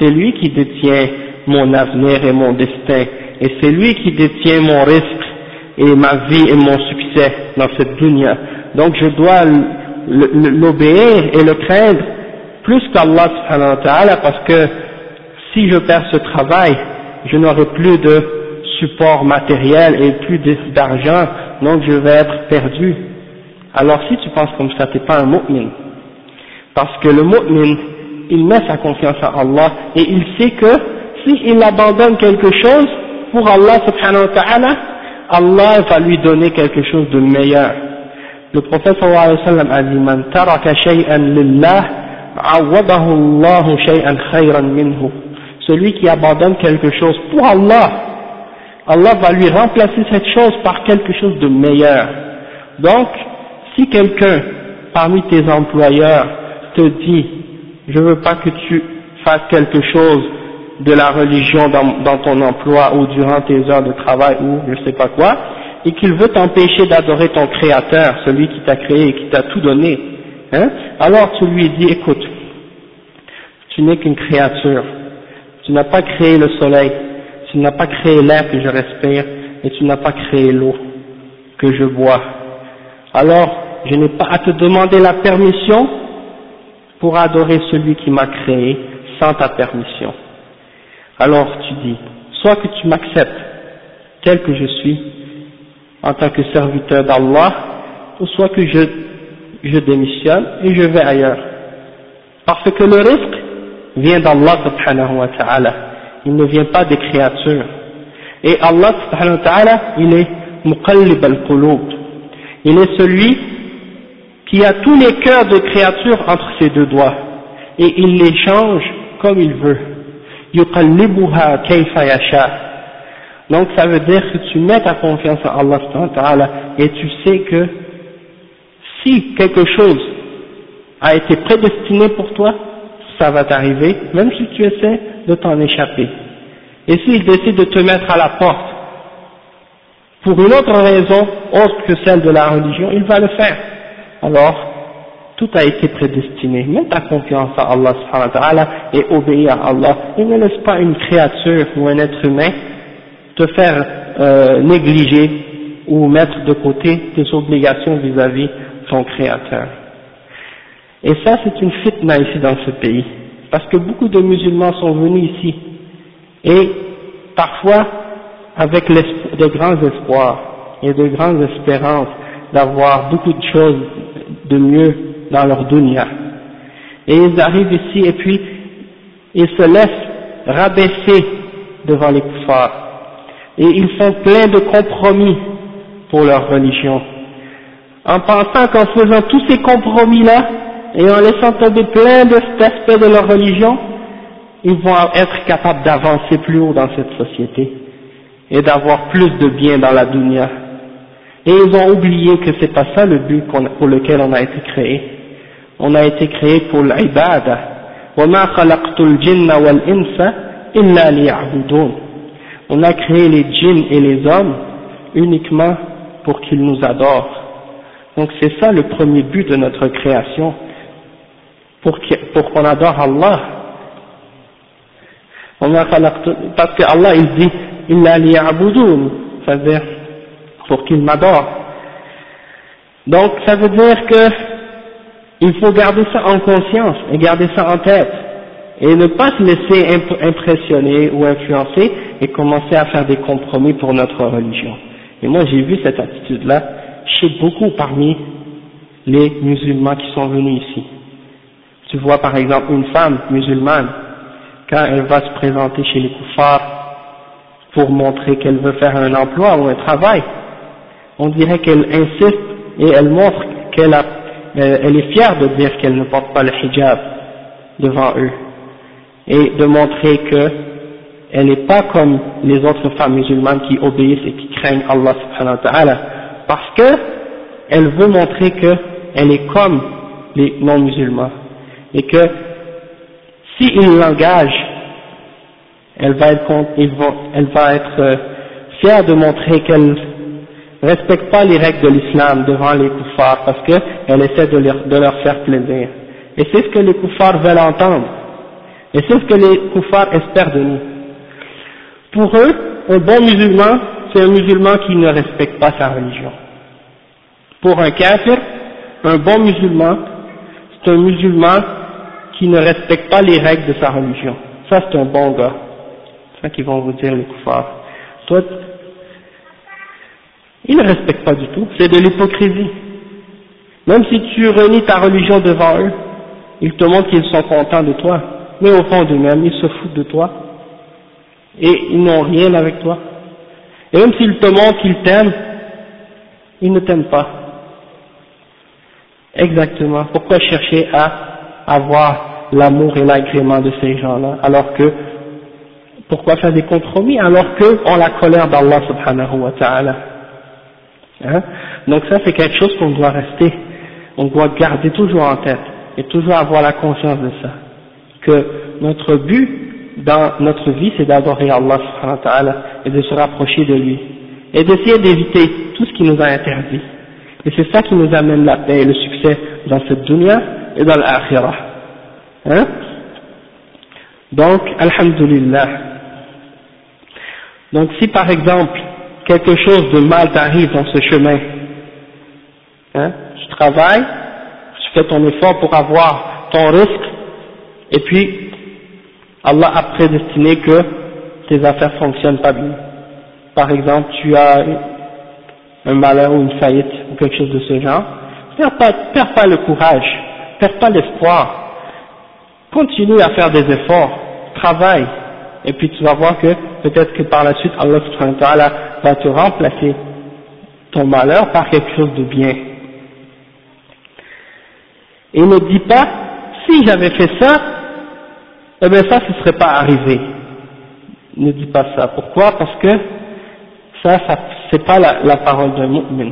A: c'est lui qui détient mon avenir et mon destin, et c'est lui qui détient mon risque et ma vie et mon succès dans cette dunya. Donc je dois l'obéir et le craindre plus qu'Allah ta'ala parce que si je perds ce travail, je n'aurai plus de support matériel et plus d'argent, donc je vais être perdu. Alors si tu penses comme ça, tu n'es pas un mu'min. Parce que le mu'min, il met sa confiance en Allah et il sait que s'il abandonne quelque chose pour Allah subhanahu wa ta'ala, Allah va lui donner quelque chose de meilleur. Le prophète sallallahu alayhi wa sallam a dit, celui qui abandonne quelque chose pour Allah, Allah va lui remplacer cette chose par quelque chose de meilleur. Donc, si quelqu'un parmi tes employeurs te dit « je veux pas que tu fasses quelque chose de la religion dans, dans ton emploi ou durant tes heures de travail ou je sais pas quoi » et qu'il veut t'empêcher d'adorer ton Créateur, celui qui t'a créé et qui t'a tout donné, Hein? alors tu lui dis, écoute, tu n'es qu'une créature, tu n'as pas créé le soleil, tu n'as pas créé l'air que je respire, et tu n'as pas créé l'eau que je bois. Alors, je n'ai pas à te demander la permission pour adorer celui qui m'a créé sans ta permission. Alors tu dis, soit que tu m'acceptes tel que je suis en tant que serviteur d'Allah, ou soit que je je démissionne et je vais ailleurs. Parce que le risque vient d'Allah subhanahu wa ta'ala, il ne vient pas des créatures. Et Allah subhanahu wa ta'ala, il est muqallib al-qulub, il est celui qui a tous les cœurs de créatures entre ses deux doigts, et il les change comme il veut. Yuqallibuha kayfa Donc ça veut dire que tu mets ta confiance en Allah subhanahu wa ta'ala, et tu sais que si quelque chose a été prédestiné pour toi, ça va t'arriver, même si tu essaies de t'en échapper. Et s'il décide de te mettre à la porte, pour une autre raison, autre que celle de la religion, il va le faire. Alors, tout a été prédestiné. Mets ta confiance à Allah et obéis à Allah. Et ne laisse pas une créature ou un être humain te faire euh, négliger ou mettre de côté tes obligations vis-à-vis vis à vis son Créateur. Et ça, c'est une fitna ici dans ce pays, parce que beaucoup de musulmans sont venus ici, et parfois avec de grands espoirs et de grandes espérances d'avoir beaucoup de choses de mieux dans leur dunya. Et ils arrivent ici et puis ils se laissent rabaisser devant les kuffars. Et ils font plein de compromis pour leur religion en pensant qu'en faisant tous ces compromis-là, et en laissant tomber plein aspects de leur religion, ils vont être capables d'avancer plus haut dans cette société et d'avoir plus de bien dans la dunya. Et ils ont oublié que c'est pas ça le but pour lequel on a été créé. On a été créé pour l'ibada. On a créé les djinns et les hommes uniquement pour qu'ils nous adorent. Donc c'est ça le premier but de notre création, pour qu'on adore Allah. Parce que Allah il dit, il c'est-à-dire pour qu'il m'adore. Donc ça veut dire que il faut garder ça en conscience et garder ça en tête et ne pas se laisser impressionner ou influencer et commencer à faire des compromis pour notre religion. Et moi j'ai vu cette attitude-là chez beaucoup parmi les musulmans qui sont venus ici. Tu vois par exemple une femme musulmane, quand elle va se présenter chez les koufars pour montrer qu'elle veut faire un emploi ou un travail, on dirait qu'elle insiste et elle montre qu'elle euh, est fière de dire qu'elle ne porte pas le hijab devant eux et de montrer qu'elle n'est pas comme les autres femmes musulmanes qui obéissent et qui craignent Allah subhanahu wa ta'ala parce que elle veut montrer qu'elle est comme les non-musulmans et que si ils l'engagent, elle va être, elle va être euh, fière de montrer qu'elle respecte pas les règles de l'islam devant les koufars parce qu'elle essaie de leur, de leur faire plaisir. Et c'est ce que les koufars veulent entendre. Et c'est ce que les koufars espèrent de nous. Pour eux, un bon musulman, c'est un musulman qui ne respecte pas sa religion. Pour un kafir, un bon musulman, c'est un musulman qui ne respecte pas les règles de sa religion. Ça, c'est un bon gars. C'est ça qu'ils vont vous dire les koufars. Toi, ils ne respectent pas du tout. C'est de l'hypocrisie. Même si tu renies ta religion devant eux, ils te montrent qu'ils sont contents de toi. Mais au fond d'eux-mêmes, ils se foutent de toi. Et ils n'ont rien avec toi même s'il te montrent qu'il t'aime, il ne t'aime pas. Exactement. Pourquoi chercher à avoir l'amour et l'agrément de ces gens-là alors que pourquoi faire des compromis alors que qu'on la colère d'Allah subhanahu wa ta'ala hein? Donc ça c'est quelque chose qu'on doit rester, on doit garder toujours en tête et toujours avoir la conscience de ça. Que notre but dans notre vie, c'est d'adorer Allah et de se rapprocher de lui. Et d'essayer d'éviter tout ce qui nous a interdit. Et c'est ça qui nous amène la paix et le succès dans cette dunya et dans l'akhirah. Hein Donc, alhamdulillah. Donc si par exemple, quelque chose de mal t'arrive dans ce chemin, hein, tu travailles, tu fais ton effort pour avoir ton risque, et puis Allah a prédestiné que tes affaires fonctionnent pas bien. Par exemple, tu as un malheur ou une faillite ou quelque chose de ce genre. Perds pas, perds pas le courage, perds pas l'espoir. Continue à faire des efforts, travaille, et puis tu vas voir que peut-être que par la suite Allah va te remplacer ton malheur par quelque chose de bien. Et ne dis pas, si j'avais fait ça, eh bien ça, ce ne serait pas arrivé. Ne dis pas ça. Pourquoi Parce que ça, ça c'est pas la, la parole d'un mu'min.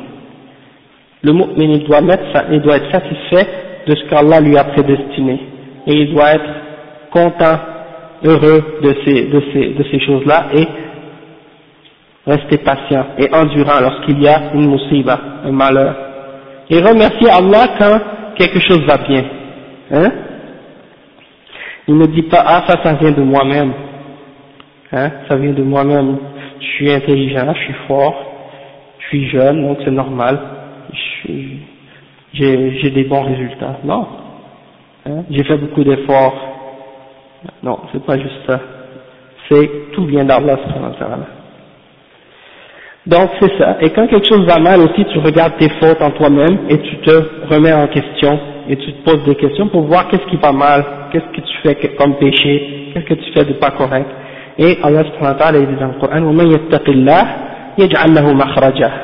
A: Le mu'min, il doit, mettre, il doit être satisfait de ce qu'Allah lui a prédestiné. Et il doit être content, heureux de ces, de ces, de ces choses-là et rester patient et endurant lorsqu'il y a une musiba, un malheur. Et remercier Allah quand quelque chose va bien. Hein il ne dit pas, ah ça, ça vient de moi-même. Hein, ça vient de moi-même. Je suis intelligent, je suis fort, je suis jeune, donc c'est normal. J'ai des bons résultats. Non. Hein, J'ai fait beaucoup d'efforts. Non, c'est pas juste ça. C'est tout vient d'Allah Donc c'est ça. Et quand quelque chose va mal aussi, tu regardes tes fautes en toi-même et tu te remets en question et tu te poses des questions pour voir qu'est-ce qui va mal, qu'est-ce que tu fais comme péché, qu'est-ce que tu fais de pas correct. Et Allah subhanahu wa ta'ala dit dans le Coran, وَمَنْ يَتَّقِ اللَّهِ يَجْعَلْ لَهُ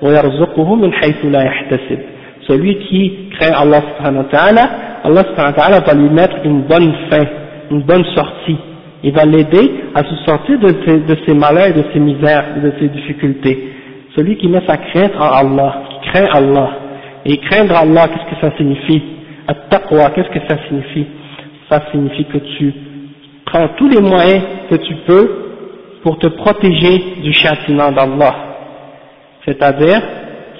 A: وَيَرْزُقُهُ مِنْ حَيْثُ لَا يَحْتَسِبُ Celui qui craint Allah subhanahu wa ta'ala, Allah subhanahu wa ta'ala va lui mettre une bonne fin, une bonne sortie. Il va l'aider à se sortir de, de, ses malheurs, de ses misères, de ses difficultés. Celui qui met sa crainte en Allah, qui craint Allah, et craindre Allah, qu'est-ce que ça signifie At-taqwa, qu'est-ce que ça signifie Ça signifie que tu prends tous les moyens que tu peux pour te protéger du châtiment d'Allah. C'est-à-dire,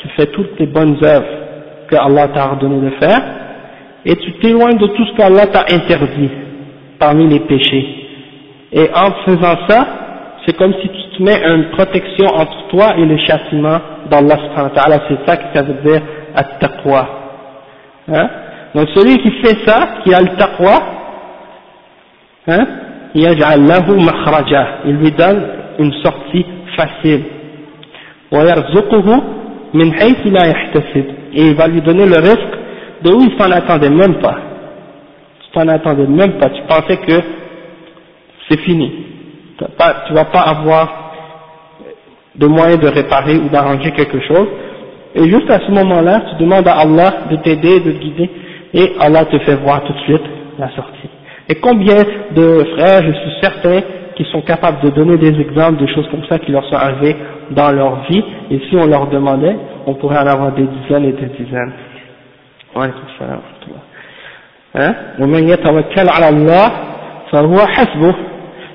A: tu fais toutes tes bonnes œuvres que Allah t'a ordonné de faire, et tu t'éloignes de tout ce qu'Allah t'a interdit parmi les péchés. Et en faisant ça, c'est comme si tu te mets une protection entre toi et le châtiment c'est ça que ça veut dire taqwa hein? Donc celui qui fait ça, qui a le taqwa, hein, il lui donne une sortie facile et il va lui donner le risque de où il s'en attendait même pas tu t'en attendais même pas tu pensais que c'est fini tu vas pas avoir de moyens de réparer ou d'arranger quelque chose. Et juste à ce moment-là, tu demandes à Allah de t'aider, de te guider, et Allah te fait voir tout de suite la sortie. Et combien de frères, je suis certain, qui sont capables de donner des exemples de choses comme ça qui leur sont arrivées dans leur vie, et si on leur demandait, on pourrait en avoir des dizaines et des dizaines. Ouais, c'est ça. Hein?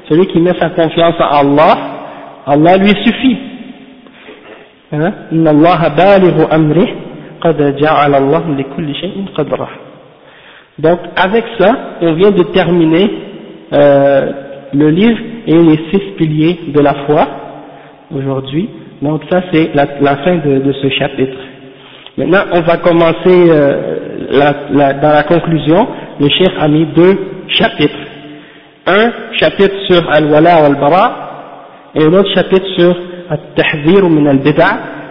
A: Celui qui met sa confiance à Allah, Allah lui suffit. Hein? Donc avec ça, on vient de terminer euh, le livre et les six piliers de la foi aujourd'hui. Donc ça c'est la, fin de, ce chapitre. Maintenant on va commencer euh, dans la conclusion. Le chers a mis deux chapitres. Un chapitre sur Al-Wala al-Bara et un autre chapitre sur التحذير من البدع